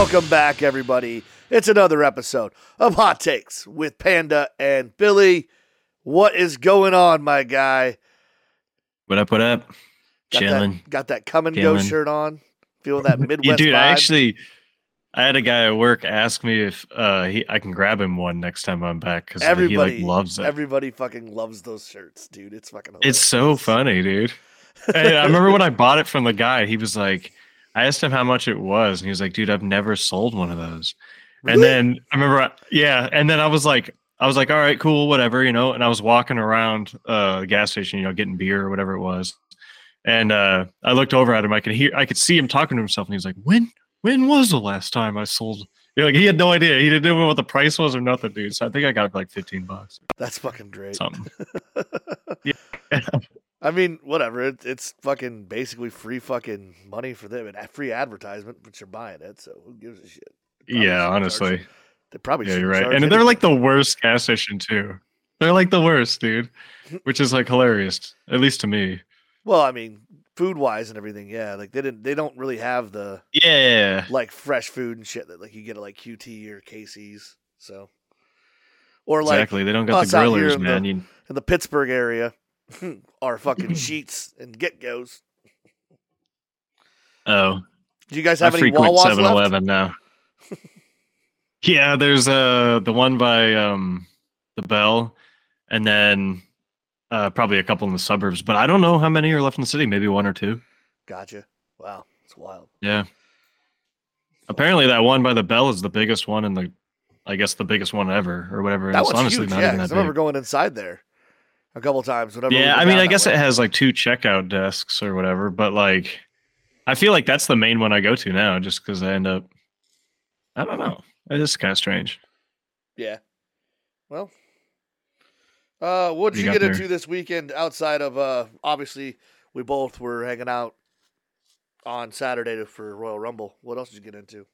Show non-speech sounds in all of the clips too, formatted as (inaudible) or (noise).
Welcome back, everybody. It's another episode of Hot Takes with Panda and Billy. What is going on, my guy? What up? What up? Got Chilling. That, got that come and go shirt on. Feeling that (laughs) Midwest Yeah, dude. vibe. I actually, I had a guy at work ask me if uh he I can grab him one next time I'm back because he like loves it. Everybody fucking loves those shirts, dude. It's fucking. it's so funny, dude. (laughs) I remember when I bought it from the guy. He was like, I asked him how much it was, and he was like, "Dude, I've never sold one of those." And then I remember, I- yeah, and then I was like, I was like, all right, cool, whatever, you know. And I was walking around uh, the gas station, you know, getting beer or whatever it was. And uh, I looked over at him. I could hear, I could see him talking to himself, and he was like, "When, when was the last time I sold?" You know, like he had no idea. He didn't know what the price was or nothing, dude. So I think I got it for like fifteen bucks, That's fucking great. something. (laughs) (laughs) I mean, whatever. It, it's fucking basically free fucking money for them and a free advertisement, but you're buying it, so who gives a shit? Yeah, honestly, charge- they probably yeah, you're right. And they're like the worst gas station too. They're like the worst, dude. (laughs) Which is like hilarious, at least to me. Well, I mean, food wise and everything, yeah. Like they didn't, they don't really have the Yeah. like fresh food and shit that like you get at like QT or Casey's. So, or like exactly. They don't got the grillers, in the- man. In the Pittsburgh area, (laughs) are fucking (laughs) Sheetz and GetGos. oh, Do you guys I have any frequent Wawas 7 left? Eleven now. (laughs) yeah, there's uh the one by um the Bell, and then uh probably a couple in the suburbs. But I don't know how many are left in the city. Maybe one or two. Gotcha. Wow, it's wild. Yeah. Apparently, that one by the Bell is the biggest one in the, I guess the biggest one ever or whatever. That it's was honestly huge. not Yeah, even 'cause that I remember big. going inside there a couple times. Whenever Yeah, I mean, I guess way. it has like two checkout desks or whatever, but like, I feel like that's the main one I go to now, just because I end up. I don't know. It's kind of strange. Yeah. Well, uh, what did You you get there? into this weekend outside of uh, obviously we both were hanging out on Saturday for Royal Rumble. What else did you get into?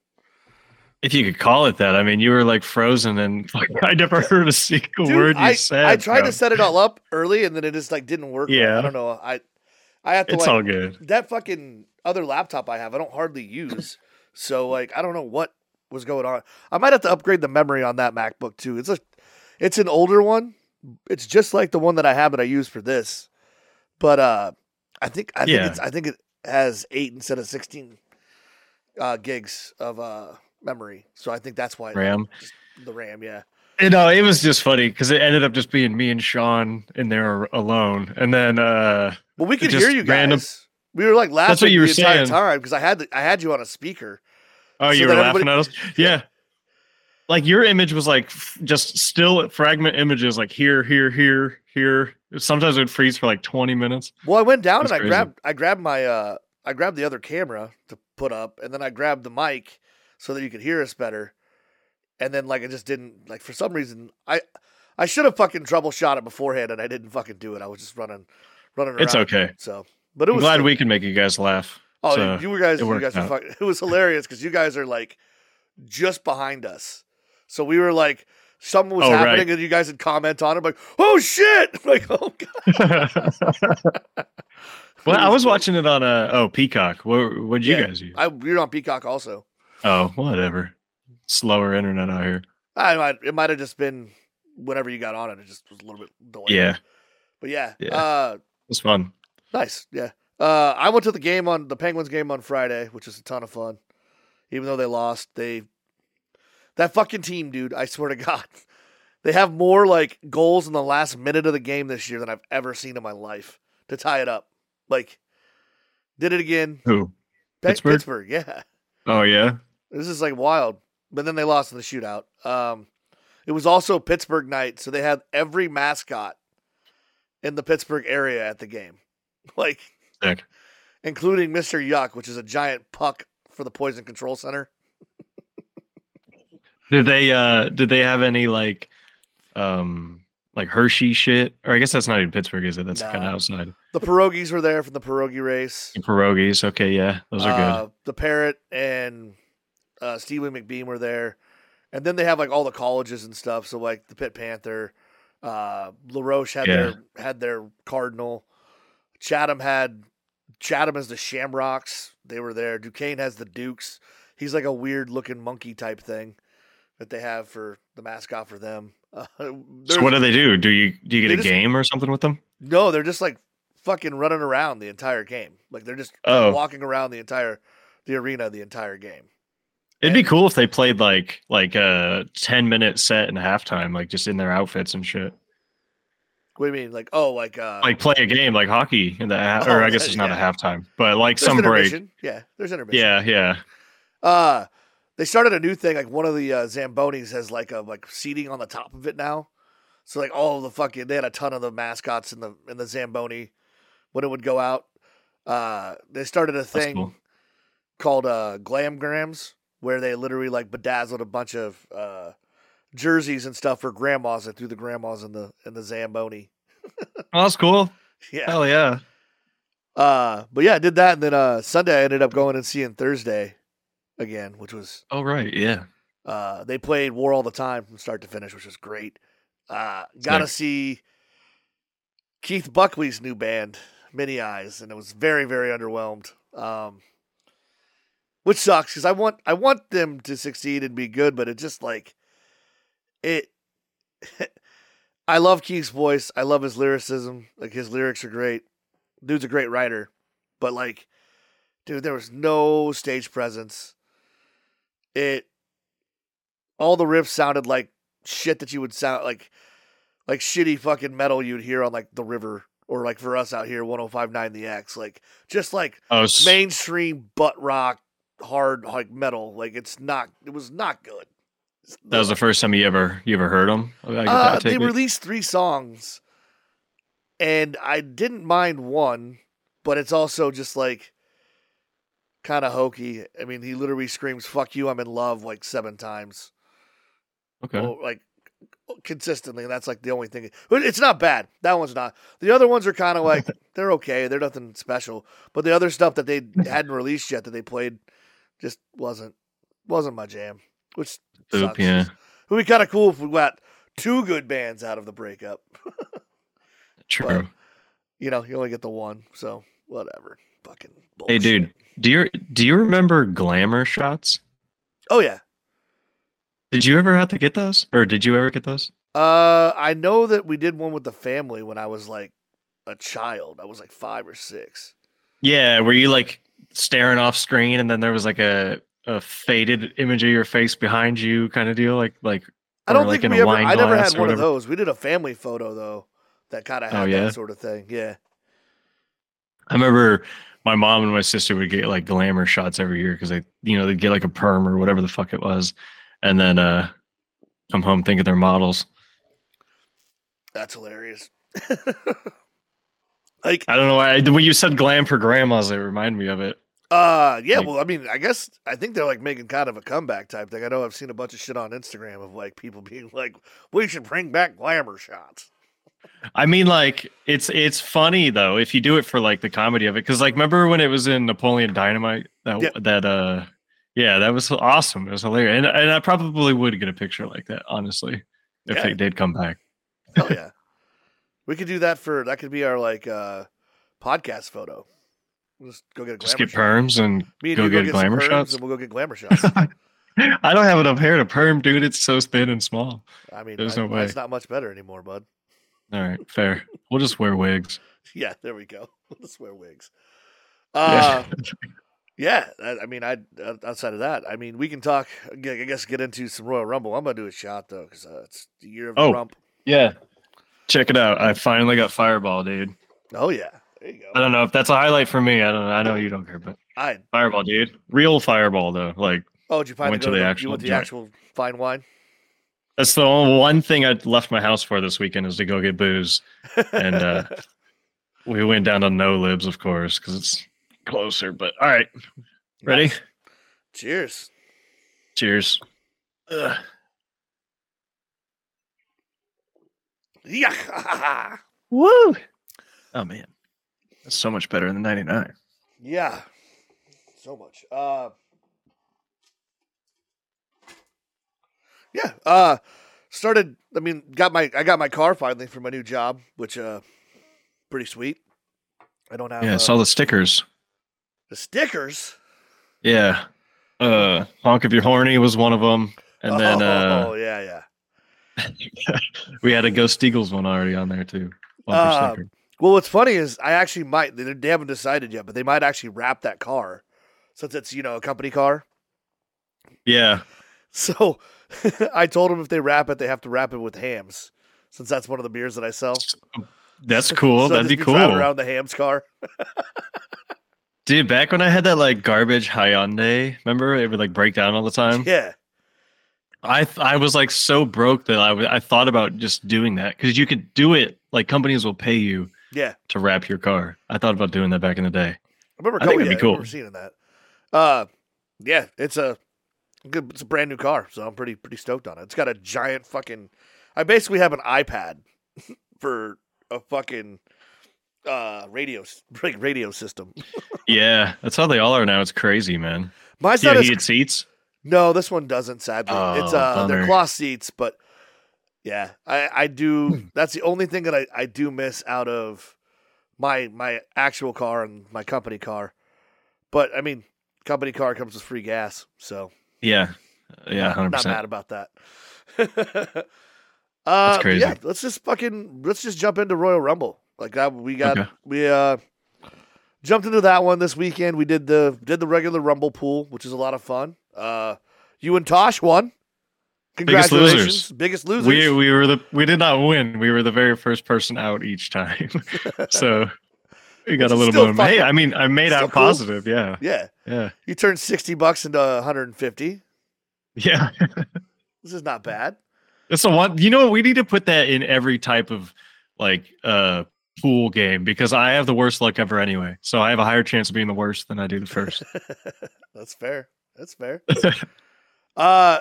If you could call it that, I mean, you were like frozen, and like, (laughs) I never heard a single Dude, word you I, said. I tried bro. to set it all up early and then it just like didn't work. right. Yeah. I don't know. I I have to It's like all good. that fucking other laptop I have. I don't hardly use. So like I don't know what was going on. I might have to upgrade the memory on that MacBook too. It's a it's an older one. It's just like the one that I have that I use for this. But uh I think I think it's I think it has 8 instead of 16 uh gigs of uh memory. So I think that's why RAM. the RAM, yeah. You know, it was just funny because it ended up just being me and Sean in there alone, and then uh Well, we could hear you guys. random- We were like laughing That's what you were the entire saying. time because I had the, I had you on a speaker. oh, So you were that laughing everybody- at us. Yeah. Like your image was like f- just still fragment images, like here, here, here, here. Sometimes it would freeze for like twenty minutes. Well, I went down That's and I crazy. grabbed I grabbed my uh I grabbed the other camera to put up, and then I grabbed the mic so that you could hear us better. And then like I just didn't like for some reason I I should have fucking troubleshot it beforehand, and I didn't fucking do it. I was just running running around. It's okay. So, but it I'm was glad still- we can make you guys laugh. Oh, So, you guys, it you guys were fucking, (laughs) it was hilarious because you guys are like just behind us. So we were like, something was Oh, happening right. and you guys would comment on it, like, oh shit! (laughs) Like, oh god. (laughs) well, I was watching it on uh oh Peacock. What what'd you Yeah. guys use? I we were on Peacock also. Oh, whatever. Slower internet out here. I might it might have just been whenever you got on it, it just was a little bit delayed. Yeah, But yeah. Yeah. Uh it's fun. nice. Yeah. Uh I went to the game on the Penguins game on Friday, which was a ton of fun. Even though they lost, they that fucking team, dude, I swear to (laughs) God. They have more like goals in the last minute of the game this year than I've ever seen in my life to tie it up. Like did it again. Who? Pittsburgh? Pittsburgh, yeah. Oh yeah. This is like wild. But then they lost in the shootout. Um, it was also Pittsburgh night, so they had every mascot in the Pittsburgh area at the game, (laughs) like Sick. including Mister Yuck, which is a giant puck for the Poison Control Center. Did they uh did they have any like um like Hershey shit? Or I guess that's not even Pittsburgh, is it? That's kind of outside. The pierogies were there from the pierogi race. The pierogies. Okay, yeah, those are good. Uh, the Parrot and uh, Steely McBeam were there, and then they have like all the colleges and stuff. So like the Pitt Panther, uh, LaRoche had Yeah. their had their Cardinal, Chatham had Chatham as the Shamrocks. They were there. Duquesne has the Dukes. He's like a weird looking monkey type thing that they have for the mascot for them. (laughs) Uh, So what do they do? Do you do you get a just- game or something with them? no, they're just like fucking running around the entire game. Like they're just Oh. walking around the entire the arena the entire game. It'd be cool if they played like like a ten minute set and halftime, like just in their outfits and shit. What do you mean? Like oh, like uh, Like play a game like hockey in the ha- Oh, or I guess it's not yeah. a halftime, but like there's some break. Yeah, there's intermission. Yeah, yeah. Uh they started a new thing. Like one of the uh, Zambonis has like a like seating on the top of it now. So like all the fucking they had a ton of the mascots in the in the Zamboni when it would go out. Uh they started a thing cool. called uh Glamgrams where they literally like bedazzled a bunch of uh jerseys and stuff for grandmas and threw the grandmas in the in the Zamboni. (laughs) Oh, that's cool. Yeah. Hell yeah. Uh but yeah, I did that and then uh Sunday I ended up going and seeing Thursday again, which was Oh right, yeah. Uh, they played War All the Time from start to finish, which was great. Uh, got to see Keith Buckley's new band, Many Eyes, and it was very, very underwhelmed. Um, which sucks because I want I want them to succeed and be good, but it just like it. (laughs) I love Keith's voice. I love his lyricism. Like his lyrics are great. Dude's a great writer, but like, dude, there was no stage presence. It all the riffs sounded like shit that you would sound like like shitty fucking metal you'd hear on like the river or like for us out here 1059 the X like just like Oh, mainstream butt rock hard like metal like it's not it was not good. That was the first time you ever you ever heard them. I, get- I uh, they released three songs, and I didn't mind one, but it's also just like kind of hokey. I mean, he literally screams "fuck you, I'm in love" like seven times, okay. Oh, like consistently. And that's like the only thing. But it's not bad. That one's not. The other ones are kind of like (laughs) they're okay. They're nothing special. But the other stuff that they hadn't released yet that they played just wasn't wasn't my jam. Which Boop, sucks. yeah. It would be kind of cool if we got two good bands out of the breakup. (laughs) True. You know, you only get the one, so whatever. Fucking bullshit. Hey dude, do you do you remember glamour shots? Oh yeah. Did you ever have to get those? Or did you ever get those? Uh, I know that we did one with the family when I was like a child. I was like five or six. Yeah, were you like staring off screen and then there was like a a faded image of your face behind you kind of deal like like I don't like think in we ever. wine I never had one of those. We did a family photo though, that kind of Oh, had yeah? that sort of thing. Yeah. I remember my mom and my sister would get like glamour shots every year because they, you know, they'd get like a perm or whatever the fuck it was, and then uh come home thinking they're models. That's hilarious. (laughs) like, I don't know why when you said glam for grandmas, it reminded me of it. uh, yeah. Like- Well, I mean, I guess I think they're like making kind of a comeback type thing. I know I've seen a bunch of shit on Instagram of like people (laughs) being like, "We should bring back glamour shots." I mean, like it's it's funny though if you do it for like the comedy of it, because like remember when it was in Napoleon Dynamite that Yeah. that uh yeah that was awesome. It was hilarious, and and I probably would get a picture like that honestly if Yeah. they did come back. Oh yeah, we could do that for that. Could be our like uh podcast photo. We'll just go get a glamour Just get shot. perms and Me and go you get some glamour shots? and we'll go get glamour shots. (laughs) I don't have enough hair to perm, dude. It's so thin and small. I mean, There's I- no way. It's not much better anymore, bud. All right, fair. We'll just wear wigs. (laughs) Yeah, there we go. (laughs) Let's wear wigs. Yeah. Uh, yeah. I, I mean, I uh, outside of that, I mean, we can talk. I guess get into some Royal Rumble. I'm gonna do a shot though, because uh, it's the year of the Oh. rump. yeah. Check it out. I finally got Fireball, dude. Oh yeah, there you go. I don't know if that's a highlight for me. I don't know. I know you don't care, but I Fireball, dude. Real Fireball though. Like oh, did you find Went the, to the you actual went to the joint. actual fine wine? that's the only one thing I left my house for this weekend is to go get booze. And uh (laughs) we went down to No Libs, of course, because it's closer. But all right. Ready? Nice. Cheers. Cheers. Ugh. Yeah. Woo! Oh man. That's so much better than 99. yeah. So much. Uh. Yeah. Uh. Started. I mean, got my. I got my car finally for my new job, which uh, pretty sweet. I don't have Yeah, I uh, saw the stickers. the stickers. Yeah. Uh, honk if you're horny was one of them, and then uh oh yeah, yeah. (laughs) we had a Ghost Eagles one already on there too. Uh. Well, what's funny is I actually might. They, haven't decided yet, but they might actually wrap that car, since it's you know a company car. Yeah, (laughs) So (laughs) I told them if they wrap it, they have to wrap it with Hamm's, since that's one of the beers that I sell. that's cool. So That'd be cool, around the Hamm's car. dude. Back when I had that like garbage Hyundai, remember it would like break down all the time. Yeah, I th- I was like so broke that I w- I thought about just doing that because you could do it. Like companies will pay you yeah. to wrap your car. I thought about doing that back in the day. I remember. I think it'd be yeah, I cool. remember seeing that. Uh, yeah, it's a good. It's a brand new car, so I'm pretty pretty stoked on it. It's got a giant fucking. I basically have an iPad (laughs) for a fucking uh radio (laughs) like radio system. (laughs) Yeah, that's how they all are now. It's crazy, man. Mine's Yeah, not as heated seats. No, this one doesn't. Sadly, Oh, it's uh, they're cloth seats, but yeah, I I Hmm. do. that's the only thing that I I do miss out of my my actual car and my company car. But I mean, company car comes with free gas, so Yeah, yeah, not, hundred not mad about that. (laughs) uh, but crazy. Yeah, let's just fucking let's just jump into Royal Rumble. Like that, we got Okay. we uh jumped into that one this weekend. We did the did the regular Rumble pool, which is a lot of fun. Uh, you and Tosh won. Biggest Congratulations, losers. biggest losers. We we were the we did not win. We were the very first person out each time. (laughs) so we got a little still moment. Hey, I mean, I made out cool. positive. Yeah, yeah, yeah, you turned sixty bucks into one hundred and fifty. yeah. (laughs) This is not bad. That's the one. You know what? We need to put that in every type of like uh pool game because I have the worst luck ever anyway. So I have a higher chance of being the worst than I do the first. (laughs) That's fair. That's fair. uh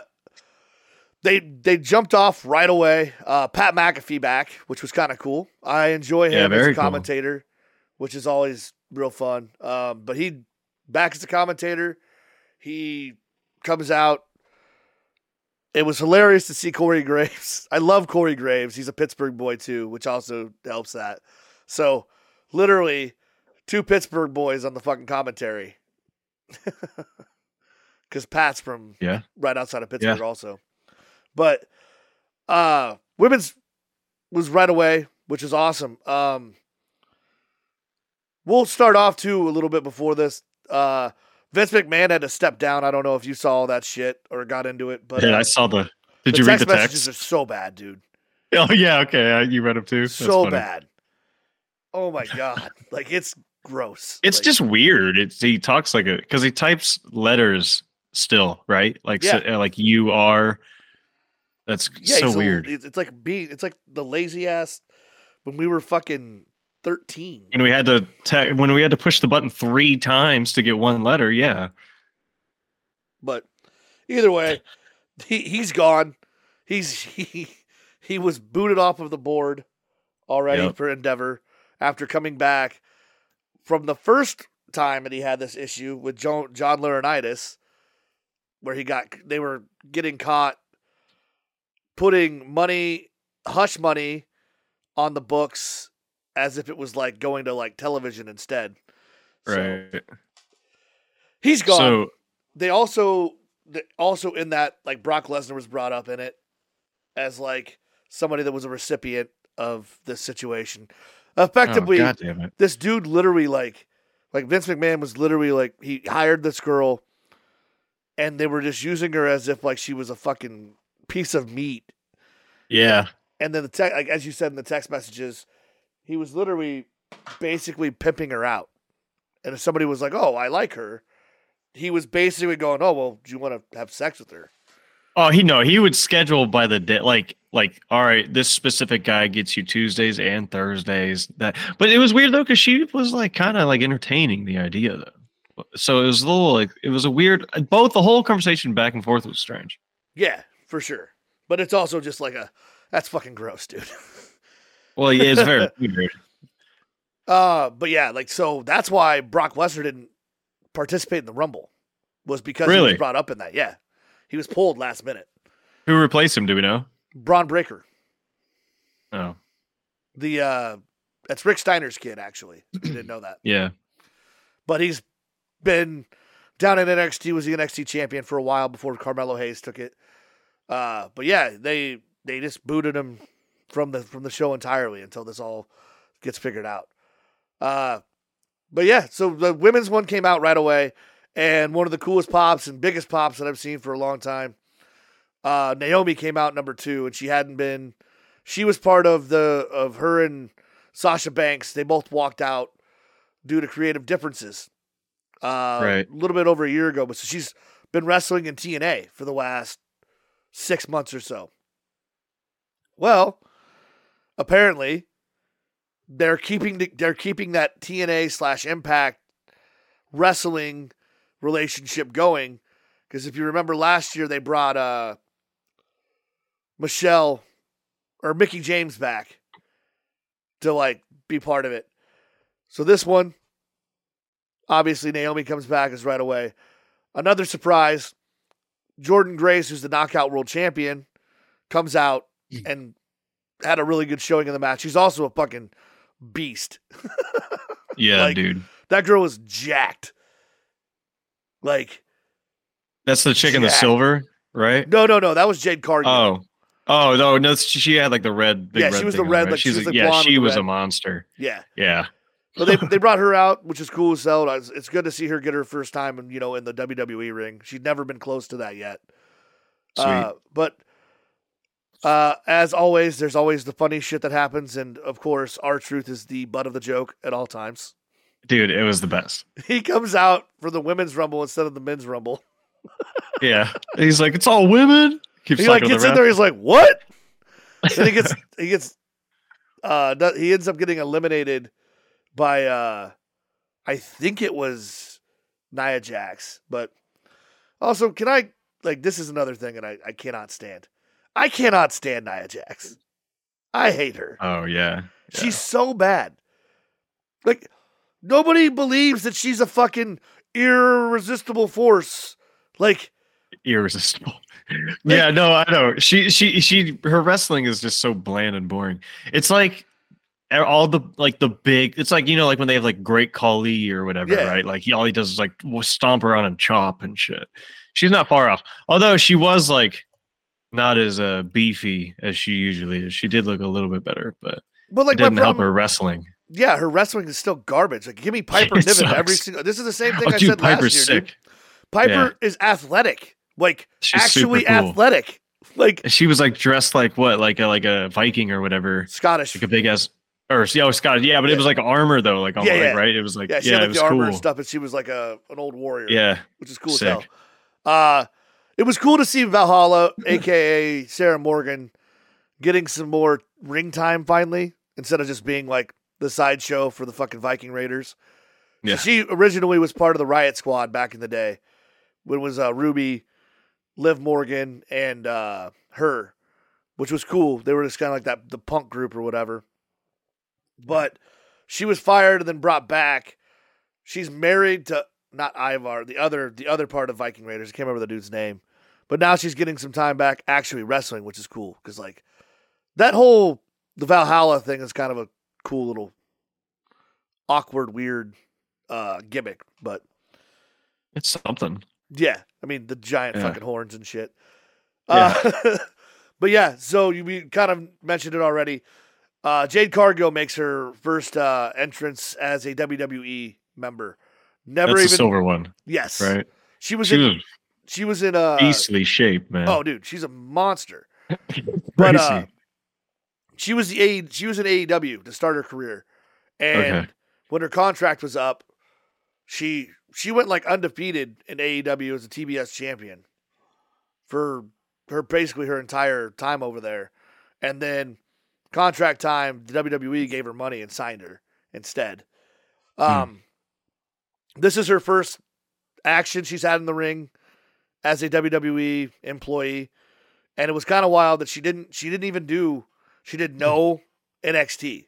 they they jumped off right away. Uh Pat McAfee back, which was kind of cool. I enjoy Yeah, him as a very cool. commentator, which is always real fun. Um but he back as a commentator, he comes out. It was hilarious to see Corey (laughs) Graves. I love Corey Graves. He's a Pittsburgh boy too, which also helps that. So, literally, two Pittsburgh boys on the fucking commentary. (laughs) Because Pat's from Yeah. right outside of Pittsburgh, also. But uh, women's was right away, which is awesome. Um, we'll start off too a little bit before this. Uh, Vince McMahon had to step down. I don't know if you saw all that shit or got into it, but yeah, uh, I saw the. Did the you read the text messages are so bad, dude. Oh yeah, okay. uh, You read them too. That's so funny. bad. Oh my god, like it's gross. It's Like, just weird. It's he talks like a because he types letters still, right? Like so, uh, like you are. That's yeah, so he's a- weird. it's it's like being it's like the lazy ass when we were fucking thirteen. And we had to te- when we had to push the button three times to get one letter, yeah. But either way, he he's gone. He's he he was booted off of the board already Yep. for Endeavor after coming back from the first time that he had this issue with John, John Laurinaitis, where he got they were getting caught putting money hush money on the books as if it was like going to like television instead. So Right. he's gone So they also they also in that like Brock Lesnar was brought up in it as like somebody that was a recipient of this situation. oh, Effectively, it. this dude literally like like Vince McMahon was literally like he hired this girl and they were just using her as if like she was a fucking piece of meat. Yeah. And then the text like as you said in the text messages, he was literally basically pimping her out. And if somebody was like, "Oh, I like her," he was basically going, "Oh, well, do you want to have sex with her?" Oh, he no, he would schedule by the day like like all right, this specific guy gets you Tuesdays and Thursdays. That but it was weird though, because she was like kind of like entertaining the idea though. So it was a little like it was a weird both the whole conversation back and forth was strange. Yeah, for sure. But it's also just like a that's fucking gross, dude. (laughs) Well, yeah, it's very (laughs) weird. Uh, but yeah, like so that's why Brock Lesnar didn't participate in the Rumble was because he was brought up in that. Yeah, he was pulled last minute. Who replaced him, do we know? Bron Breakker, Oh. the uh, that's Rick Steiner's kid. Actually, (clears throat) I didn't know that, Yeah. but he's been down in NXT was the NXT champion for a while before Carmelo Hayes took it. Uh, but yeah, they they just booted him from the from the show entirely until this all gets figured out. Uh, but yeah, so the women's one came out right away, and one of the coolest pops and biggest pops that I've seen for a long time. Uh, Naomi came out number two, and she hadn't been. She was part of the of her and Sasha Banks. They both walked out due to creative differences. Uh, Right. A little bit over a year ago, but so she's been wrestling in TNA for the last six months or so. Well, apparently, they're keeping the, they're keeping that TNA slash Impact wrestling relationship going because if you remember last year they brought uh Michelle or Mickey James back to like be part of it. So this one, obviously Naomi comes back as right away. Another surprise, Jordynne Grace, who's the knockout world champion, comes out and had a really good showing in the match. She's also a fucking beast. (laughs) Yeah, Like- dude. That girl was jacked. Like, That's the chick in the silver, right? no, no, no. That was Jade Cargill. Oh. Oh no, no, she, had like the red. Big Yeah, red she was thing the red, like, she was, like, yeah, she was red. a monster. Yeah. Yeah, But they (laughs) they brought her out, which is cool as hell. It's, good to see her get her first time, in, you know, in the WWE ring. She'd never been close to that yet. sweet. Uh, but uh, as always, there's always the funny shit that happens, and of course, R-Truth is the butt of the joke at all times. dude, it was the best. (laughs) He comes out for the women's rumble instead of the men's rumble. (laughs) Yeah, he's like, it's all women. Keeps He like gets the in there. He's like, "What?" and he gets he gets uh he ends up getting eliminated by uh I think it was Nia Jax, but also can I like this is another thing that I, I cannot stand. I cannot stand Nia Jax. I hate her. Oh yeah, yeah. She's so bad. Like nobody believes that she's a fucking irresistible force. Like irresistible. yeah, no, I know. She she she her wrestling is just so bland and boring. It's like all the like the big it's like you know like when they have like great Khali or whatever, Yeah. right? Like he all he does is like stomp around and chop and shit. She's not far off. Although she was like not as uh beefy as she usually is. She did look a little bit better, but but like it didn't help her wrestling. Yeah, her wrestling is still garbage. Like give me Piper (laughs) Niven every single this is the same thing Oh, I dude, said last Piper's year. dude. sick. Piper is athletic. Like She's actually cool. athletic. (laughs) Like She was like dressed like what, like a like a Viking or whatever. Scottish. like a big ass or yeah, oh, Scott. Yeah, but Yeah. it was like armor though, like Yeah, like, yeah. right. It was like yeah, yeah, she had it like was the armor cool. and stuff, and she was like a an old warrior. Yeah, which is cool Sick. as hell. Uh, it was cool to see Valhalla, (laughs) aka Sarah Morgan, getting some more ring time finally, instead of just being like the sideshow for the fucking Viking Raiders. So Yeah. she originally was part of the Riot Squad back in the day, when it was uh, Ruby, Liv Morgan, and uh, her, which was cool. They were just kind of like that the punk group or whatever. But she was fired and then brought back. She's married to not Ivar, the other the other part of Viking Raiders. I can't remember the dude's name. But now she's getting some time back actually wrestling, which is cool because like that whole the Valhalla thing is kind of a cool little awkward, weird uh gimmick. But it's something. yeah, I mean the giant Yeah. fucking horns and shit. Uh, (laughs) but yeah, so you we kind of mentioned it already. Uh, Jade Cargill makes her first uh, entrance as a WWE member. Never That's even silver one, yes, right? She was She in. was She was in uh, beastly shape, man. Oh, dude, she's a monster. (laughs) But uh, she was the A. She was in AEW to start her career, and Okay. when her contract was up, she she went like undefeated in AEW as a TBS champion for her basically her entire time over there, and then contract time, the WWE gave her money and signed her instead. Um, this is her first action she's had in the ring as a WWE employee, and it was kind of wild that she didn't she didn't even do she did no NXT,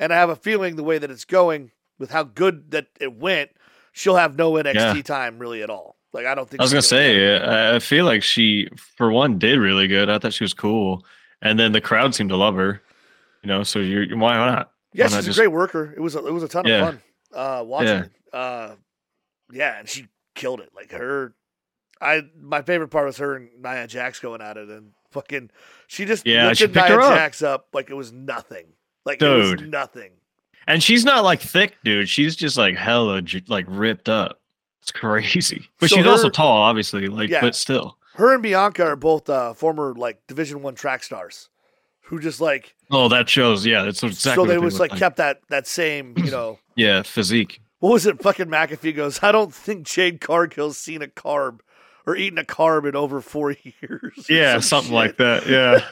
and I have a feeling the way that it's going with how good that it went, she'll have no NXT Yeah. time really at all. Like I don't think I was she's gonna say, I feel like she, for one, did really good. I thought she was cool, and then the crowd seemed to love her. You know, so you're why not? Yeah, Why not she's just- a great worker. It was a, it was a ton Yeah. of fun uh, watching. it. Uh, yeah, and she killed it. Like her, I my favorite part was her and Nia Jax going at it, and fucking she just Yeah, she picked Nia her up. Jax up like it was nothing. Like it was Dude. nothing. And she's not like thick, dude. She's just like hella like ripped up. It's crazy. But So she's also tall, obviously. Like, Yeah. but still. Her and Bianca are both uh, former like Division One track stars, who just like Oh, that shows. Yeah, that's exactly. so they was look like kept that that same you know (clears throat) Yeah, physique. what was it? Fucking McAfee goes. I don't think Jade Cargill's seen a carb or eaten a carb in over four (laughs) years. Yeah, some something shit. like that. Yeah.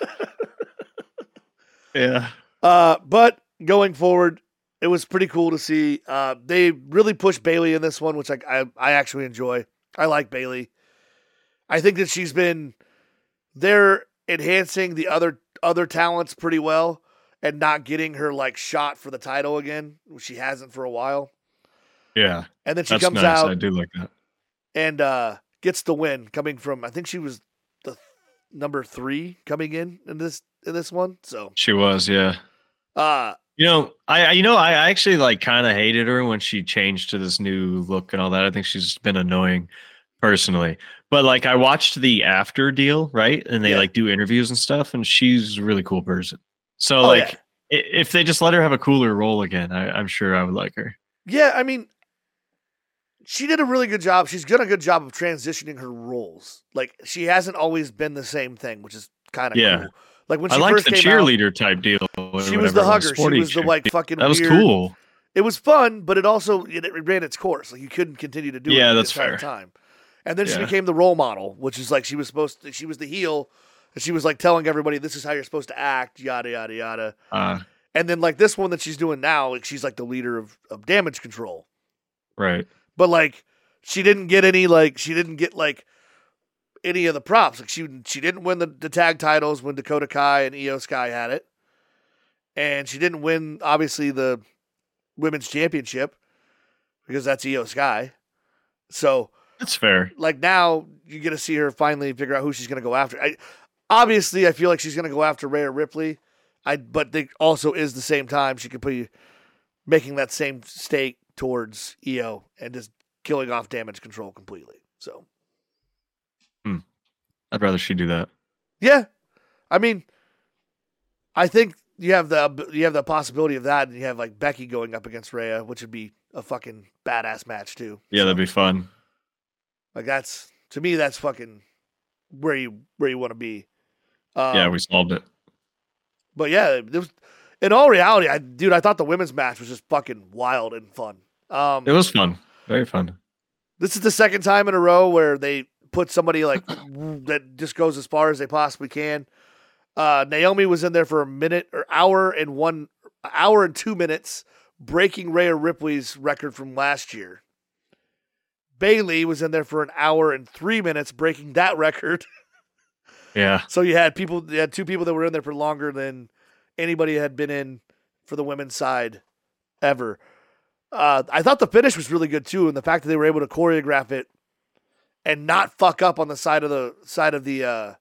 (laughs) yeah. Uh, but going forward, it was pretty cool to see. Uh, they really pushed Bayley in this one, which I, I I actually enjoy. I like Bayley. I think that she's been they're enhancing the other other talents pretty well and not getting her like shot for the title again, which she hasn't for a while. Yeah. And then she That's comes nice. out I do like that. and uh, gets the win coming from I think she was the th- number three coming in in this in this one. So She was, yeah. uh You know, I, I you know, I actually like kind of hated her when she changed to this new look and all that. I think she's been annoying personally. But like I watched the after deal, right? And they Yeah. like do interviews and stuff, and she's a really cool person. So Oh, like yeah. if they just let her have a cooler role again, I, I'm sure I would like her. Yeah, I mean, she did a really good job. She's done a good job of transitioning her roles. Like she hasn't always been the same thing, which is kind of Yeah. cool. Like when she I liked first the came out, cheerleader type deal. she was the hugger. She was the like fucking. that was weird- cool. It was fun, but it also it, it ran its course. Like you couldn't continue to do it Yeah, the that's entire fair. time. And then she became the role model, which is like she was supposed to. She was the heel, and she was like telling everybody this is how you're supposed to act, yada yada yada. Uh, And then like this one that she's doing now, like she's like the leader of, of damage control. right. but like she didn't get any like she didn't get like any of the props. Like she she didn't win the, the tag titles when Dakota Kai and Iyo Sky had it, and she didn't win obviously the women's championship because that's Iyo Sky. So That's fair. like now you get to see her finally figure out who she's going to go after. I obviously I feel like she's going to go after Rhea Ripley. I but they also is the same time she could be making that same stake towards Iyo and just killing off damage control completely. So hmm. I'd rather she do that. yeah, I mean, I think you have the you have the possibility of that, and you have like Becky going up against Rhea, which would be a fucking badass match too. Yeah, So, that'd be fun. Like that's to me that's fucking where you where you want to be. Um, yeah, we solved it. But yeah, was, in all reality, I dude, I thought the women's match was just fucking wild and fun. Um, It was fun. Very fun. this is the second time in a row where they put somebody like (clears throat) that just goes as far as they possibly can. Uh, Naomi was in there for a minute or hour and one hour and two minutes, breaking Rhea Ripley's record from last year. Bayley was in there for an hour and three minutes, breaking that record. (laughs) Yeah. So you had people, you had two people that were in there for longer than anybody had been in for the women's side ever. Uh, I thought the finish was really good too, and the fact that they were able to choreograph it and not fuck up on the side of the side of the uh,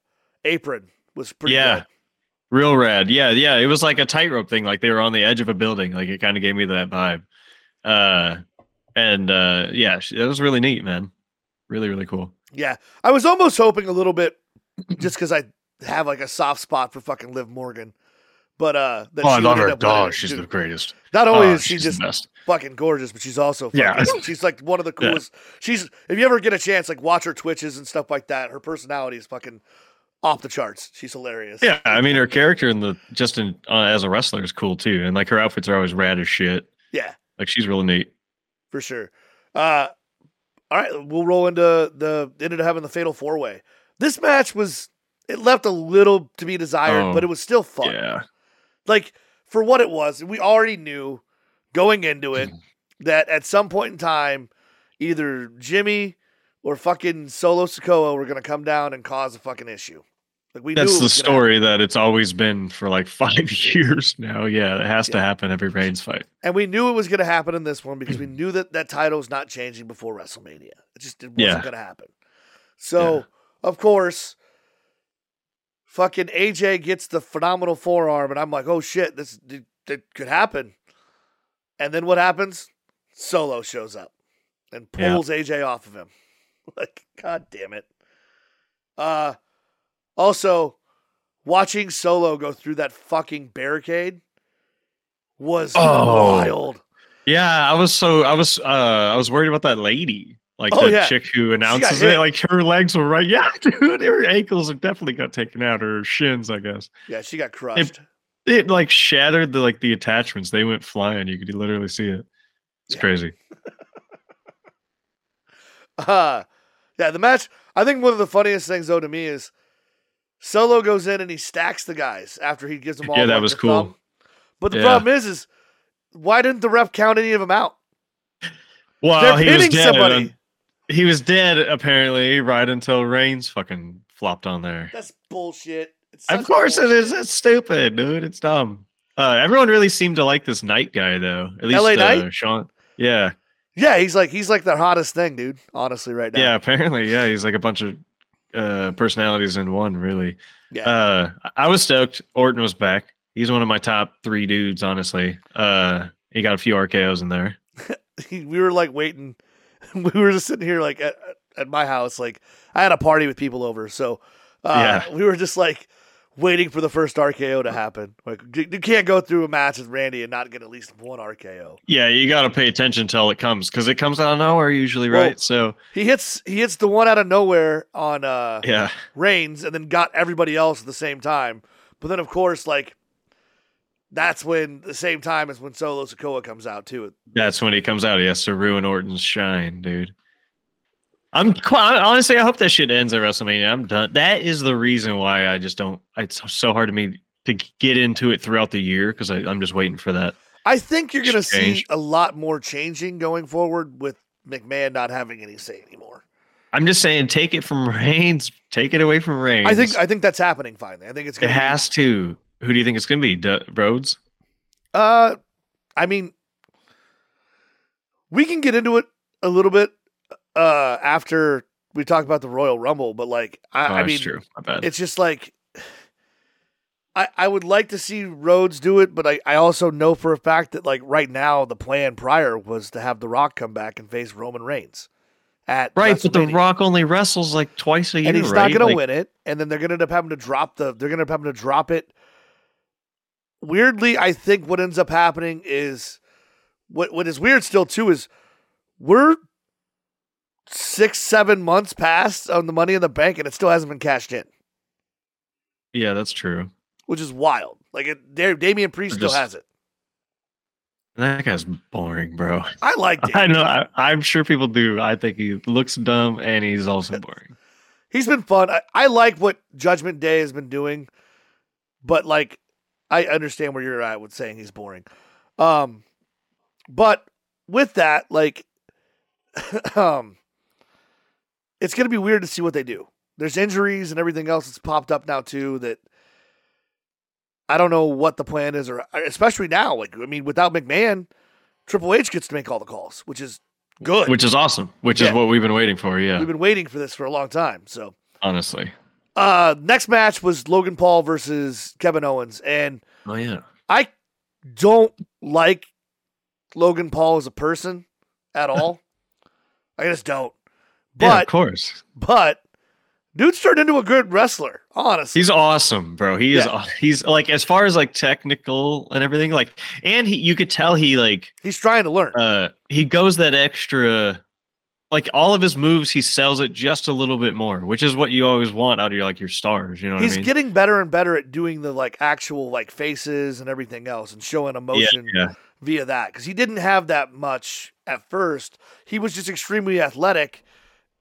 apron was pretty Yeah. good. Real rad. Yeah, yeah. It was like a tightrope thing. Like they were on the edge of a building. Like it kind of gave me that vibe. Uh and uh yeah, it was really neat, man. Really, really cool. Yeah, I was almost hoping a little bit, just because I have like a soft spot for fucking Liv Morgan, but uh, that she would end up winning it. Dude, greatest. Not only Oh, is she just fucking gorgeous, but she's also fucking, Yeah. she's like one of the (laughs) Yeah. coolest. She's if you ever get a chance, like watch her twitches and stuff like that. Her personality is fucking off the charts. She's hilarious. Yeah, I mean her character in the just in uh, as a wrestler is cool too, and like her outfits are always rad as shit. yeah, Like she's really neat. For sure. Uh, all right, we'll roll into the ended up having the fatal four way. This match was it left a little to be desired, Oh, but it was still fun. Yeah, like for what it was, we already knew going into it that at some point in time, either Jimmy or fucking Solo Sikoa were gonna come down and cause a fucking issue. Like we that's the story that it's always been for like (laughs) five years now. Yeah, it has to happen every Reigns fight. and we knew it was gonna happen in this one because we (clears throat) knew that that title was not changing before WrestleMania. It just it wasn't Yeah. gonna happen. So of course. Fucking AJ gets the phenomenal forearm, and I'm like, "Oh shit, this that could happen." And then what happens? Solo shows up and Yeah. pulls AJ off of him. (laughs) like, god damn it. Uh also watching Solo go through that fucking barricade was Oh. wild. Yeah, I was so I was uh I was worried about that lady. Like Oh, the yeah. chick who announces it, like her legs were right. (laughs) Yeah, dude, her ankles have definitely got taken out, her shins, I guess. Yeah, she got crushed. It like shattered the like the attachments. They went flying. You could literally see it. It's Yeah. crazy. (laughs) Uh, yeah, the match. I think one of the funniest things though to me is Solo goes in and he stacks the guys after he gives them all. Yeah, that was cool. thumb. But the Yeah. problem is, is why didn't the ref count any of them out? Well, They're he was dead. somebody. um, He was dead apparently right until Reigns fucking flopped on there. That's bullshit. Of course it is. bullshit. It's stupid, dude. It's dumb. Uh, everyone really seemed to like this Knight guy though. At least LA uh, Sean. Yeah. Yeah, he's like he's like the hottest thing, dude. Honestly, right now. Yeah, apparently, yeah, he's like a bunch of uh personalities in one, really. yeah. Uh I was stoked. Orton was back. He's one of my top three dudes, honestly. Uh he got a few RKO's in there. (laughs) we were like waiting. (laughs) We were just sitting here like at, at my house. Like I had a party with people over, so uh, Yeah. we were just like waiting for the first RKO to happen. Like you can't go through a match with Randy and not get at least one RKO. Yeah, you gotta pay attention till it comes because it comes out of nowhere usually, Well- right? So He hits he hits the one out of nowhere on uh, yeah. Reigns, and then got everybody else at the same time. But then of course like. That's when the same time as when Solo Sikoa comes out too. That's when he comes out. He has to ruin Orton's shine, dude. I'm quite honestly. I hope that shit ends at WrestleMania. I'm done. That is the reason why I just don't. It's so hard to me to get into it throughout the year because I'm just waiting for that. I think you're going to see a lot more changing going forward with McMahon not having any say anymore. I'm just saying, take it from (laughs) Reigns. Take it away from Reigns. I think I think that's happening finally. I think it's it going to has to. Who do you think it's going to be? D- Rhodes? Uh, I mean, we can get into it a little bit uh after we talk about the Royal Rumble, but like I, oh, I mean, true. Bad. it's just like I I would like to see Rhodes do it, but I I also know for a fact that like right now the plan prior was to have The Rock come back and face Roman Reigns at right, but The Rock only wrestles like twice a year, and he's right? not going to Like, win it. And then they're going to end up having to drop the. They're going to end up having to drop it. Weirdly, I think what ends up happening is what what is weird still too is we're six seven months passed on the Money in the Bank and it still hasn't been cashed in, Yeah, that's true. which is wild. Like it, Da- Damian Priest still has it. That guy's boring, bro. I liked it. (laughs) I know. I, I'm sure people do. I think he looks dumb and he's also boring. He's been fun. I, I like what Judgment Day has been doing, but like I understand where you're at with saying he's boring. Um, but with that, like, (clears throat) um, it's gonna be weird to see what they do. There's injuries and everything else that's popped up now too. That I don't know what the plan is, or especially now. Like, I mean, without McMahon, Triple H gets to make all the calls, which is good. Which is awesome. Which Yeah. is what we've been waiting for. Yeah, We've been waiting for this for a long time. So. honestly. Uh, next match was Logan Paul versus Kevin Owens, and Oh yeah. I don't like Logan Paul as a person at all. (laughs) I just don't. Yeah, of course. but dude's turned into a good wrestler. Honestly, He's awesome, bro. He is. Yeah. He's like as far as like technical and everything. Like, and he, you could tell he like he's trying to learn. uh he goes that extra. Like all of his moves, he sells it just a little bit more, which is what you always want out of your like your stars. You know what he's I mean? getting better and better at doing the like actual like faces and everything else and showing emotion yeah. via that because he didn't have that much at first. He was just extremely athletic,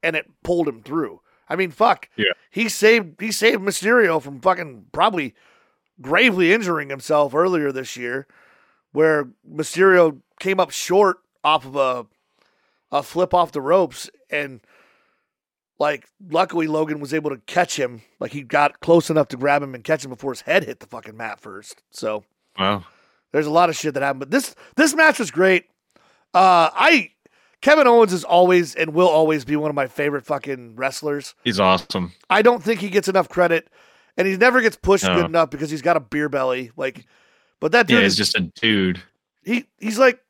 and it pulled him through. I mean, fuck. Yeah. He saved he saved Mysterio from fucking probably gravely injuring himself earlier this year, where Mysterio came up short off of a a flip off the ropes and. Like, luckily, Logan was able to catch him. Like, he got close enough to grab him and catch him before his head hit the fucking mat first. So, Wow. there's a lot of shit that happened, but this this match was great. Uh, I Kevin Owens is always and will always be one of my favorite fucking wrestlers. He's awesome. I don't think he gets enough credit, and he never gets pushed No. good enough because he's got a beer belly. Like, but that dude Yeah, is just a dude. he he's like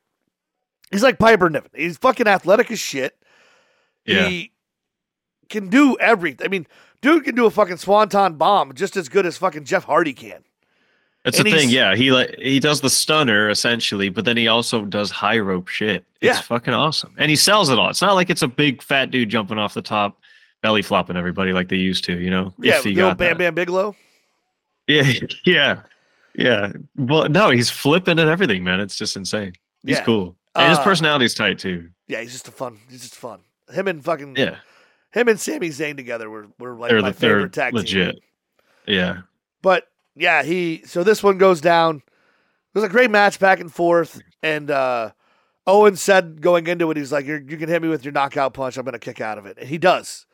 he's like Piper Niven. He's fucking athletic as shit. Yeah. He can do everything. I mean, dude can do a fucking swanton bomb just as good as fucking Jeff Hardy can. That's And the thing, yeah. He like he does the stunner essentially, but then he also does high rope shit. It's Yeah. fucking awesome, and he sells it all. It's not like it's a big fat dude jumping off the top, belly flopping everybody like they used to. You know, Yeah, if he got Bam that. Bam Bigelow. Yeah, (laughs) yeah, yeah. Well, no, he's flipping at everything, man. It's just insane. He's Yeah. cool, and his Uh, personality's tight too. Yeah, he's just a fun. He's just fun. Him and fucking Yeah, him and Sami Zayn together were were like They're my the- favorite tag legit. team. yeah. But yeah, he so this one goes down. It was a great match back and forth, and uh Owen said going into it, he's like, You're, "You can hit me with your knockout punch. I'm going to kick out of it," and he does.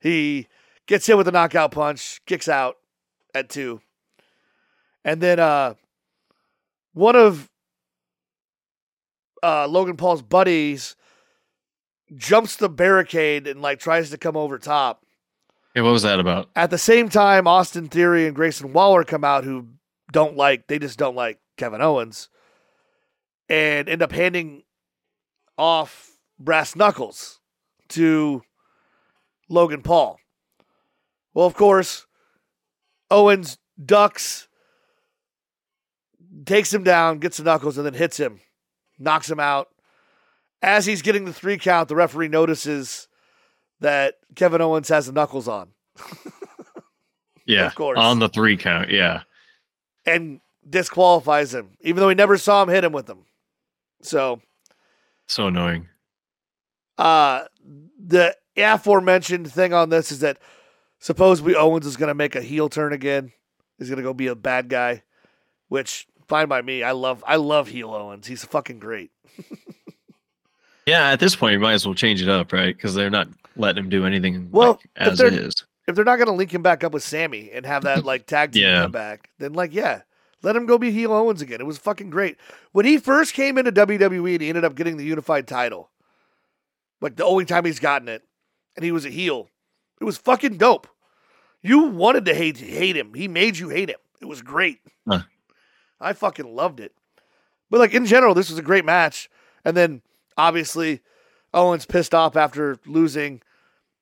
He gets hit with a knockout punch, kicks out at two, and then uh one of uh Logan Paul's buddies jumps the barricade and like tries to come over top. What was that about? At the same time, Austin Theory and Grayson Waller come out who don't like, they just don't like Kevin Owens and end up handing off brass knuckles to Logan Paul. Well, of course, Owens ducks, takes him down, gets the knuckles, and then hits him, knocks him out. As he's getting the three count, the referee notices that Kevin Owens has the knuckles on (laughs) Yeah, Of course. on the three count. Yeah, and disqualifies him, even though he never saw him hit him with them. So, so annoying. uh, the aforementioned thing on this is that supposedly Owens is going to make a heel turn again. He's going to go be a bad guy, which fine by me. I love I love heel Owens. He's fucking great. (laughs) Yeah, at this point, you might as well change it up, right? Because they're not letting him do anything Well, like, as they're- is. If they're not going to link him back up with Sami and have that (laughs) like tag team Yeah. come back, then like yeah, let him go be heel Owens again. It was fucking great when he first came into WWE and he ended up getting the unified title. Like the only time he's gotten it, and he was a heel. It was fucking dope. You wanted to hate hate him. He made you hate him. It was great. Huh. I fucking loved it. But like in general, this was a great match. And then obviously Owens pissed off after losing,